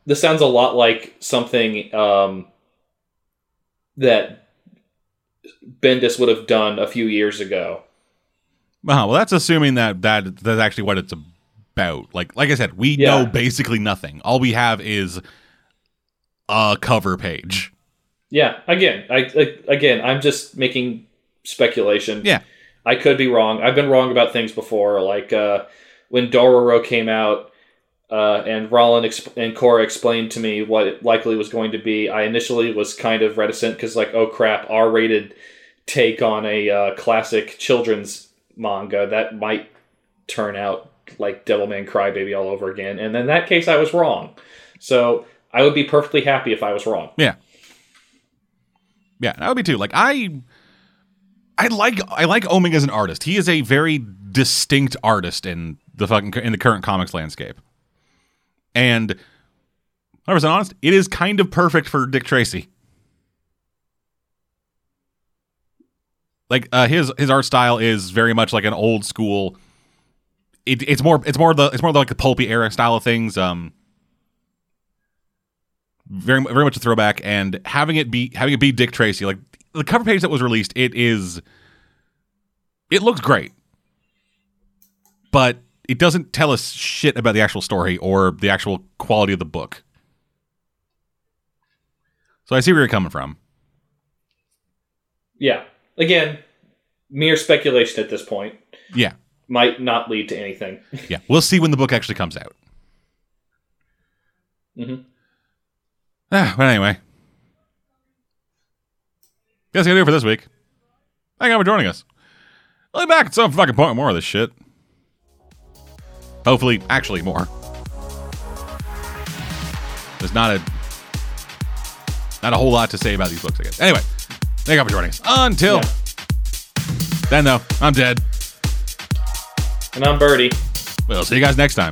This sounds a lot like something um, that Bendis would have done a few years ago. Uh-huh. Well, that's assuming that, that that's actually what it's about. Like like I said, we Yeah. know basically nothing. All we have is a cover page. Yeah, again, I, I again, I'm just making speculation. Yeah. I could be wrong. I've been wrong about things before, like uh, when Dororo came out, uh, and Rollin exp- and Cora explained to me what it likely was going to be. I initially was kind of reticent because, like, oh crap, R-rated take on a uh, classic children's manga that might turn out like Devilman Crybaby all over again. And in that case, I was wrong. So I would be perfectly happy if I was wrong. Yeah. Yeah, that would be too. Like I I like I like Oeming as an artist. He is a very distinct artist in the fucking in the current comics landscape. And 100% honest, it is kind of perfect for Dick Tracy. Like uh, his his art style is very much like an old school. It, it's more it's more the it's more like the pulpy era style of things. Um, very very much a throwback, and having it be having it be Dick Tracy, like the cover page that was released, it is it looks great, but it doesn't tell us shit about the actual story or the actual quality of the book. So I see where you're coming from. Yeah. Again, mere speculation at this point. Yeah, Might not lead to anything. yeah. We'll see when the book actually comes out. Mm-hmm. Ah, but anyway, that's gonna do it for this week. Thank you for joining us. I'll be back at some fucking point more of this shit. Hopefully, actually more. There's not a not a whole lot to say about these books, I guess. Anyway, thank you for joining us. Until Yeah. then, though, I'm dead. And I'm Birdie. We'll see you guys next time.